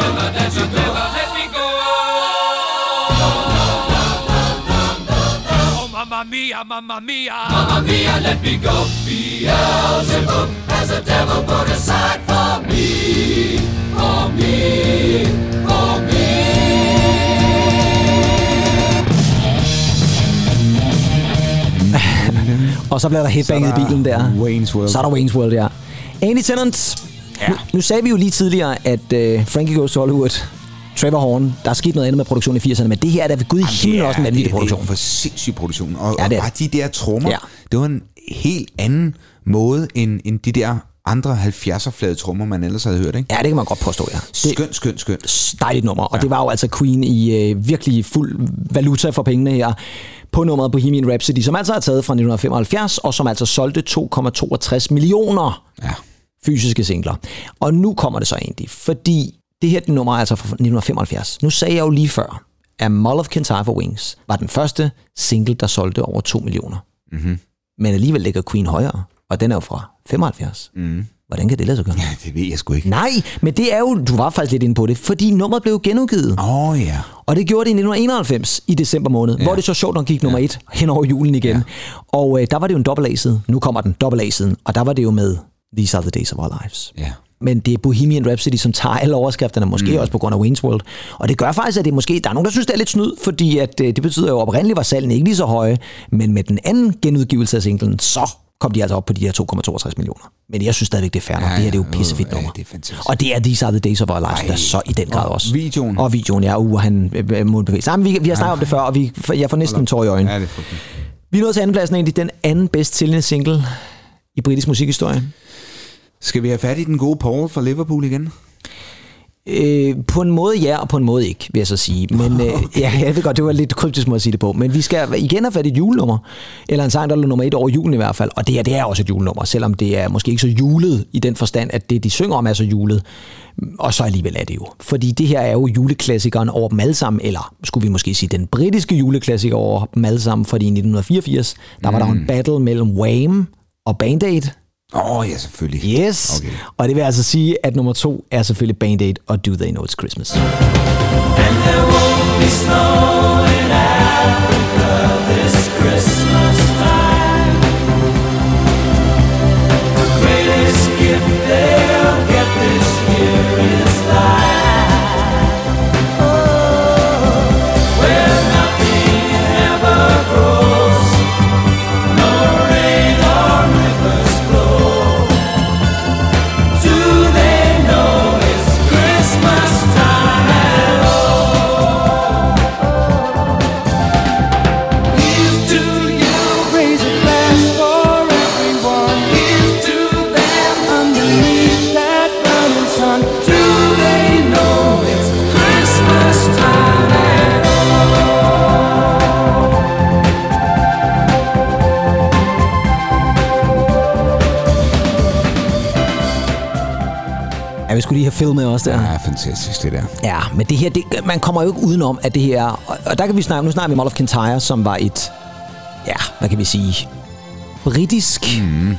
go! We'll not let you go. Let me go! Mamma mia, mamma mia! Mamma mia, let me go! Beelzebub has a devil put aside for me, for me, for me. Og så bliver der hitbanget i Så der bilen der. Wayne's World. Så er der Wayne's World, ja. Andy Tennant. Ja. Nu, nu sagde vi jo lige tidligere, at uh, Frankie Goes to Hollywood, Trevor Horn, der er sket noget andet med produktionen i 80'erne, men det her er da ved Gud i himlen også en vanvittig det, produktion. Det er for sindssyg produktion. Og, Ja, det og bare de der trommer, ja. det var en helt anden måde end, end de der andre 70'er flade trommer, man ellers havde hørt, ikke? Ja, det kan man godt påstå, ja. Det, Skønt, skønt, skønt. dejligt nummer, og ja. det var jo altså Queen i øh, virkelig fuld valuta for pengene her på nummeret Bohemian Rhapsody, som altså er taget fra 1975, og som altså solgte 2,62 millioner Ja. Fysiske singler. Og nu kommer det så egentlig, fordi det her det nummer er altså fra 1975. Nu sagde jeg jo lige før, at Mull of Kintyre for Wings var den første single, der solgte over 2 millioner. Mm-hmm. Men alligevel ligger Queen højere, og den er jo fra 75. Mm. Hvordan kan det lade sig gøre? Ja, det ved jeg sgu ikke. Nej, men det er jo, du var faktisk lidt inde på det, fordi nummeret blev genudgivet. Åh, oh, ja. Og det gjorde det i 1991 i december måned, ja. hvor det så sjovt nok gik nummer et hen over julen igen. Ja. Og øh, der var det jo en dobbelt A-side. Nu kommer den dobbelt A-siden, og der var det jo med These Are The Days of Our Lives. Ja. Men det er Bohemian Rhapsody, som tager alle overskrifterne, måske mm. også på grund af Wayne's World. Og det gør faktisk, at det måske, der er nogen, der synes, det er lidt snyd, fordi at, øh, det betyder jo, at oprindeligt var salgene ikke lige så høje, men med den anden genudgivelse af singlen, så kom de altså op på de her 2,62 millioner. Men jeg synes stadigvæk, det er fair nok. Ja, det her det er jo ja, pissefedt ja, nummer. det er. Og det er These Are The Days of Our Lives, Ej. der så i den grad Og også. videoen. Og videoen, ja. Uh, han øh, øh, mundbevæger sig. Jamen, vi, vi har snakket om det før, og vi, jeg får næsten en tår i øjnene. Ja, det er frygteligt. Vi nået til andenpladsen egentlig, den anden bedst sælgende single i britisk musikhistorie. Skal vi have fat i den gode Paul fra Liverpool igen? Øh, på en måde ja, og på en måde ikke, vil jeg så sige. Men øh, ja, jeg ved godt, det var lidt kryptisk måde at sige det på. Men vi skal igen have fat i et julenummer. Eller en sang, der er nummer et over julen i hvert fald. Og det her, det er også et julenummer, selvom det er måske ikke så julet i den forstand, at det, de synger om, er så julet. Og så alligevel er det jo. Fordi det her er jo juleklassikeren over dem alle sammen, eller skulle vi måske sige den britiske juleklassiker over dem alle sammen, fordi i 1984, der var der jo en battle mellem Wham og Band Aid. Åh, oh, ja, selvfølgelig. Yes. Okay. Og det vil altså sige, at nummer to er selvfølgelig Band Aid og Do They Know It's Christmas. Ja, vi skulle lige have filmet også der. Ja, fantastisk det der. Ja, men det her, det, man kommer jo ikke udenom, at det her... Og, og der kan vi snakke, nu snakker vi om Mull of Kintyre, som var et... Ja, hvad kan vi sige? Britisk mm.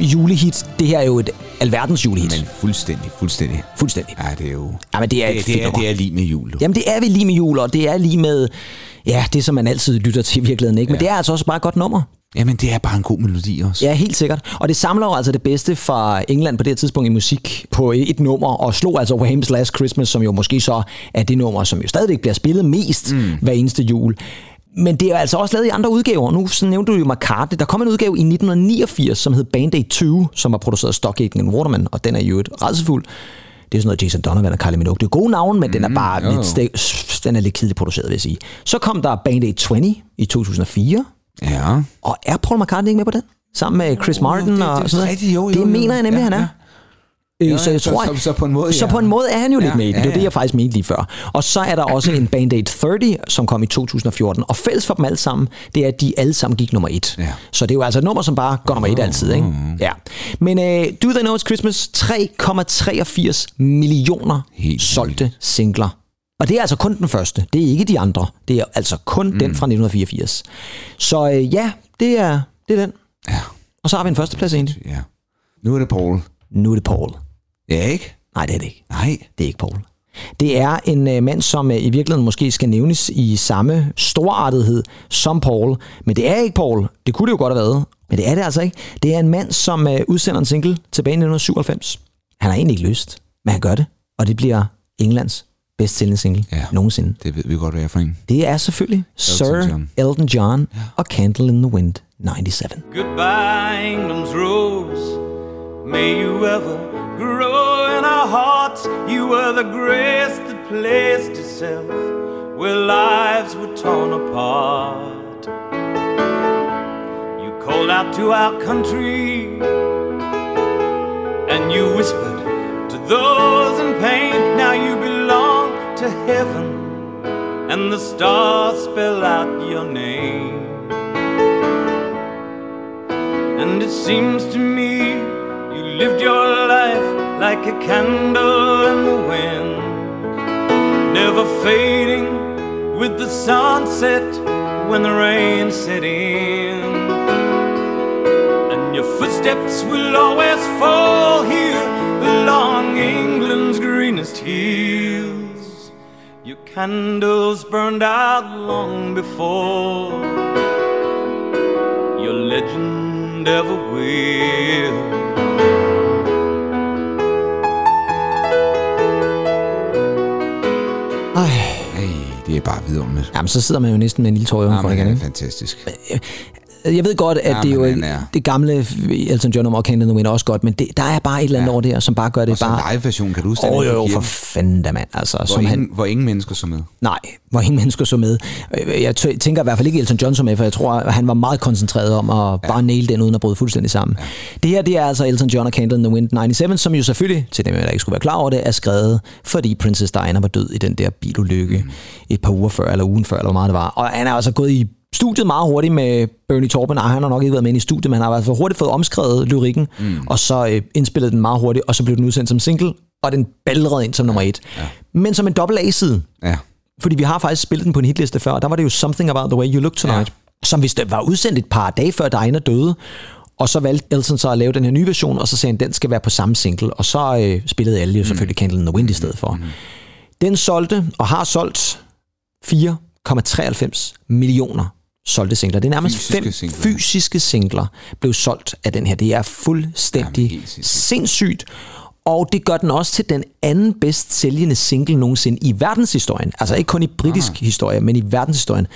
julehit. Det her er jo et alverdens julehit. Men fuldstændig, fuldstændig. Fuldstændig. Ja, det er jo... Ja, men det er et det, det, er, det er lige med jul. du. Jamen, det er vi lige med jul, og det er lige med... Ja, det som man altid lytter til i virkeligheden, ikke? Men Ja. det er altså også bare et godt nummer. Jamen, det er bare en god melodi også. Ja, helt sikkert. Og det samler jo altså det bedste fra England på det tidspunkt i musik på et nummer, og slog altså Wham's Last Christmas, som jo måske så er det nummer, som jo stadigvæk bliver spillet mest mm. hver eneste jul. Men det er altså også lavet i andre udgaver. Nu så nævnte du jo McCartney. Der kom en udgave i 1989, som hed Band Aid 2, som var produceret af Stock Aitken Waterman, og den er jo et rædselsfuld. Det er sådan noget Jason Donovan og Kylie Minogue. Det er gode navne, men mm, den er bare jo, lidt, den er lidt kedeligt produceret, vil jeg sige. Så kom der Band Aid 20 i 2004, Ja. og er Paul McCartney ikke med på den? Sammen med Chris Martin det- og det sådan noget? rigtigt, jo, jo, det mener jeg nemlig, Ja, han er. ja. Øh, Jo, så jeg så- tror, så- så på en måde, så ja. på en måde er han jo lidt Ja, med i det. Det er det, jeg faktisk mente lige før. Og så er der også en Band Aid 30, som kom i 2014. Og fælles for dem alle sammen, det er, at de alle sammen gik nummer et. Ja. Så det er jo altså et nummer, som bare går nummer et altid. Ikke? Ja. Men uh, Do They Know It's Christmas, 3,83 millioner Helt solgte singler. Og det er altså kun den første. Det er ikke de andre. Det er altså kun mm. den fra 1984. Så uh, ja, det er, det er den. Ja. Og så har vi en førsteplads egentlig. ja. Nu er det Paul. Nu er det Paul. Ja, ikke? Nej, det er det ikke. Nej. Det er ikke Paul. Det er en øh, mand, som øh, i virkeligheden måske skal nævnes i samme storartethed som Paul. Men det er ikke Paul. Det kunne det jo godt have været. Men det er det altså ikke. Det er en mand, som øh, udsender en single tilbage i 1997. Han har egentlig ikke lyst, men han gør det. Og det bliver Englands bedst sælgende single Ja. nogensinde. Det ved vi godt, hvad jeg er for en. Det er selvfølgelig Sir John. Elton John og Candle in the Wind 97. Goodbye, England's rose. May you ever grow in our hearts. You were the grace that placed itself where lives were torn apart. You called out to our country And you whispered to those in pain, now you belong to heaven. And the stars spell out your name. And it seems to me you lived your life like a candle in the wind, never fading with the sunset when the rain set in. And your footsteps will always fall here along England's greenest hills. Candles burned out long before your legend ever will. Ej. Hey, det er bare vidunderligt. Jamen, så sidder man jo næsten med en lille tår i Jamen, igen. det er ikke? fantastisk. Jeg ved godt, at Ja, det er jo han er- det gamle Elton John og Candle in the Wind også godt, men det, der er bare et eller andet over det her, som bare gør det Og bare... live-version, kan du huske inde jo, jo, for fanden da, mand. Altså, Hvor som ingen, han, hvor ingen mennesker så med. nej, hvor ingen mennesker så med. Jeg tænker i hvert fald ikke Elton John så med, for jeg tror, at han var meget koncentreret om at bare nail den, uden at bryde fuldstændig sammen. Det her, det er altså Elton John og Candle in the Wind 97, som jo selvfølgelig, til dem, der ikke skulle være klar over det, er skrevet, fordi Princess Diana var død i den der bilulykke et par uger før, eller ugen før, eller hvor meget det var. Og han er altså gået i studiet meget hurtigt med Bernie Taupin. Ej, han har nok ikke været med i studiet, men han har altså hurtigt fået omskrevet lyrikken, mm. og så øh, indspillet den meget hurtigt, og så blev den udsendt som single, og den ballerede ind som nummer et. Ja. Men som en dobbelt A-side. Ja. Fordi vi har faktisk spillet den på en hitliste før, og der var det jo Something About The Way You Look Tonight, ja. som hvis det var udsendt et par dage før Diana døde, og så valgte Elton så at lave den her nye version, og så sagde han, den skal være på samme single, og så øh, spillede alle jo selvfølgelig Candle in the Wind i stedet for. Den solgte, og har solgt 4,93 millioner solgte singler. Det er nærmest Fysiske fem singler. fysiske singler blev solgt af den her. Det er fuldstændig Jamen, sindssygt. Og det gør den også til den anden bedst sælgende single nogensinde i verdenshistorien. Altså ikke kun i britisk ah. historie, men i verdenshistorien.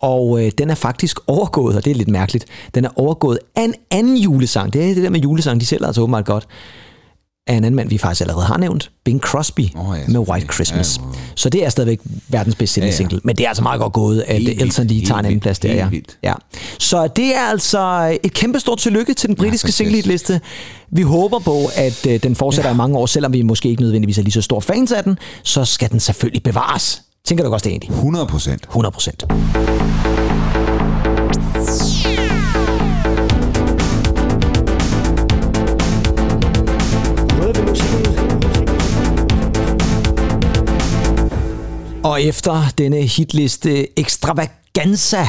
Og øh, den er faktisk overgået, og det er lidt mærkeligt, den er overgået af en anden julesang. Det er det der med julesang, de sælger altså åbenbart godt. Af en anden mand, vi faktisk allerede har nævnt, Bing Crosby Åh, ja, med. White Christmas. Ja, jo. Så det er stadigvæk verdens bedst sælgende Ja, ja. single. Men det er altså meget godt gået, at Helt Elton lige tager en anden plads der. Ja. ja. Så det er altså et kæmpe stort tillykke til den britiske fantastisk. single-liste. Vi håber på, at øh, den fortsætter ja. i mange år, selvom vi måske ikke nødvendigvis er lige så store fans af den, så skal den selvfølgelig bevares. Tænker du også det egentlig? 100 procent. 100 procent. Og efter denne hitliste extravaganza, yeah.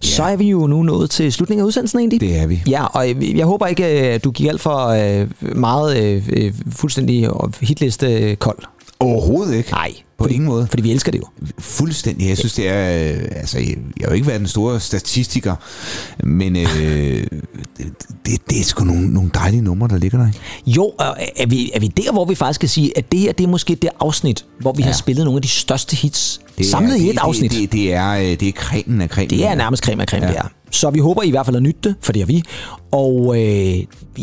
så er vi jo nu nået til slutningen af udsendelsen egentlig. Det er vi. Ja, og jeg, jeg håber ikke, at du gik alt for øh, meget øh, øh, fuldstændig hitliste kold. Overhovedet ikke. Nej, På fordi, ingen måde. Fordi vi elsker det jo. Fuldstændig. Jeg synes, det er... øh, Altså, jeg jeg har jo ikke været den store statistiker, men øh, det, det, det er sgu nogle, nogle dejlige numre, der ligger der. Ikke? Jo, og er vi, er vi der, hvor vi faktisk kan sige, at det her det er måske det afsnit, hvor vi ja. har spillet nogle af de største hits Det er- samlet i det, et afsnit. Det, det, det, er, øh, det er cremen af cremen. Det er nærmest creme af creme, ja. det er. Så vi håber I hvert fald at nytte det, for det er vi. Og øh,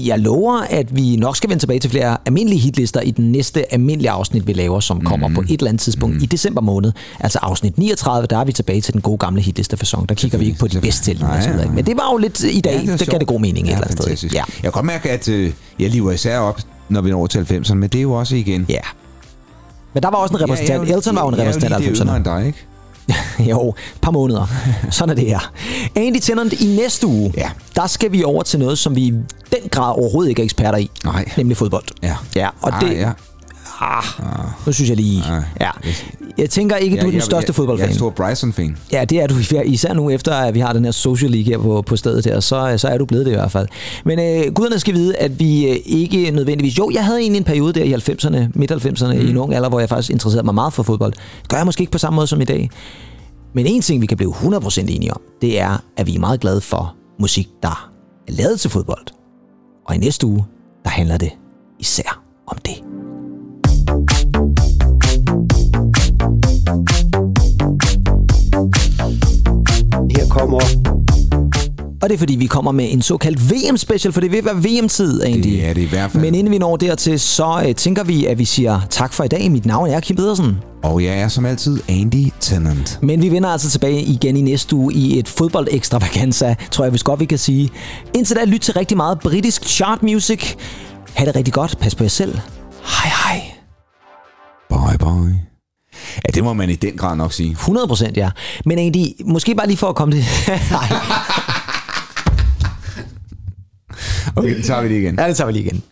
jeg lover, at vi nok skal vende tilbage til flere almindelige hitlister i den næste almindelige afsnit, vi laver, som kommer Mhm. på et eller andet tidspunkt i december måned. Altså afsnit 39, der er vi tilbage til den gode gamle hitlistefasong. Der kigger vi ikke på de bedst til. Nej, nej. Men det var jo lidt i dag, Ja, ja, det det, gav det god mening et Ja, eller andet sted. fantastisk. Ja. Jeg kan godt mærke, at øh, jeg lever især op, når vi når til 90'erne, men det er jo også igen. ja. Men der var også en repræsentant. Elton var jo en repræsentant af Jeg er jo lige det 90'erne. dig, ikke? jo, et par måneder. Sådan er det her. Andy Tennant i næste uge, Ja. der skal vi over til noget, som vi i den grad overhovedet ikke er eksperter i. Nej. Nemlig fodbold. Ja. Ja, og ah, det... Ja. Ah, nu synes jeg lige... Ah, Ja. Jeg tænker ikke, du er den jeg, største jeg, fodboldfan. Jeg er stor Bryson-fan. Ja, det er du især- især nu, efter at vi har den her social league her på, på stedet her, så, så er du blevet det i hvert fald. Men øh, guderne skal vide, at vi øh, ikke nødvendigvis... Jo, jeg havde egentlig en periode der i 90'erne, midt-90'erne, mm. i en ung alder, hvor jeg faktisk interesserede mig meget for fodbold. Gør jeg måske ikke på samme måde som i dag. Men en ting, vi kan blive 100% enige om, det er, at vi er meget glade for musik, der er lavet til fodbold. Og i næste uge, der handler det især om det. Her kommer Og det er fordi, vi kommer med en såkaldt VM-special, for det vil være VM-tid egentlig. Det er det i hvert fald. Men inden vi når dertil, så øh, tænker vi, at vi siger tak for i dag. Mit navn er Kim Pedersen. Og jeg er som altid Andy Tennant. Men vi vender altså tilbage igen i næste uge i et fodbold-ekstravaganza, tror jeg, hvis godt vi kan sige. Indtil da, lyt til rigtig meget britisk chart music. Ha' det rigtig godt. Pas på jer selv. Hej hej. Bye. Ja, det må man i den grad nok sige. 100 procent, ja. Men egentlig, måske bare lige for at komme til... Nej, Okay, det tager vi lige igen. ja, det tager vi lige igen.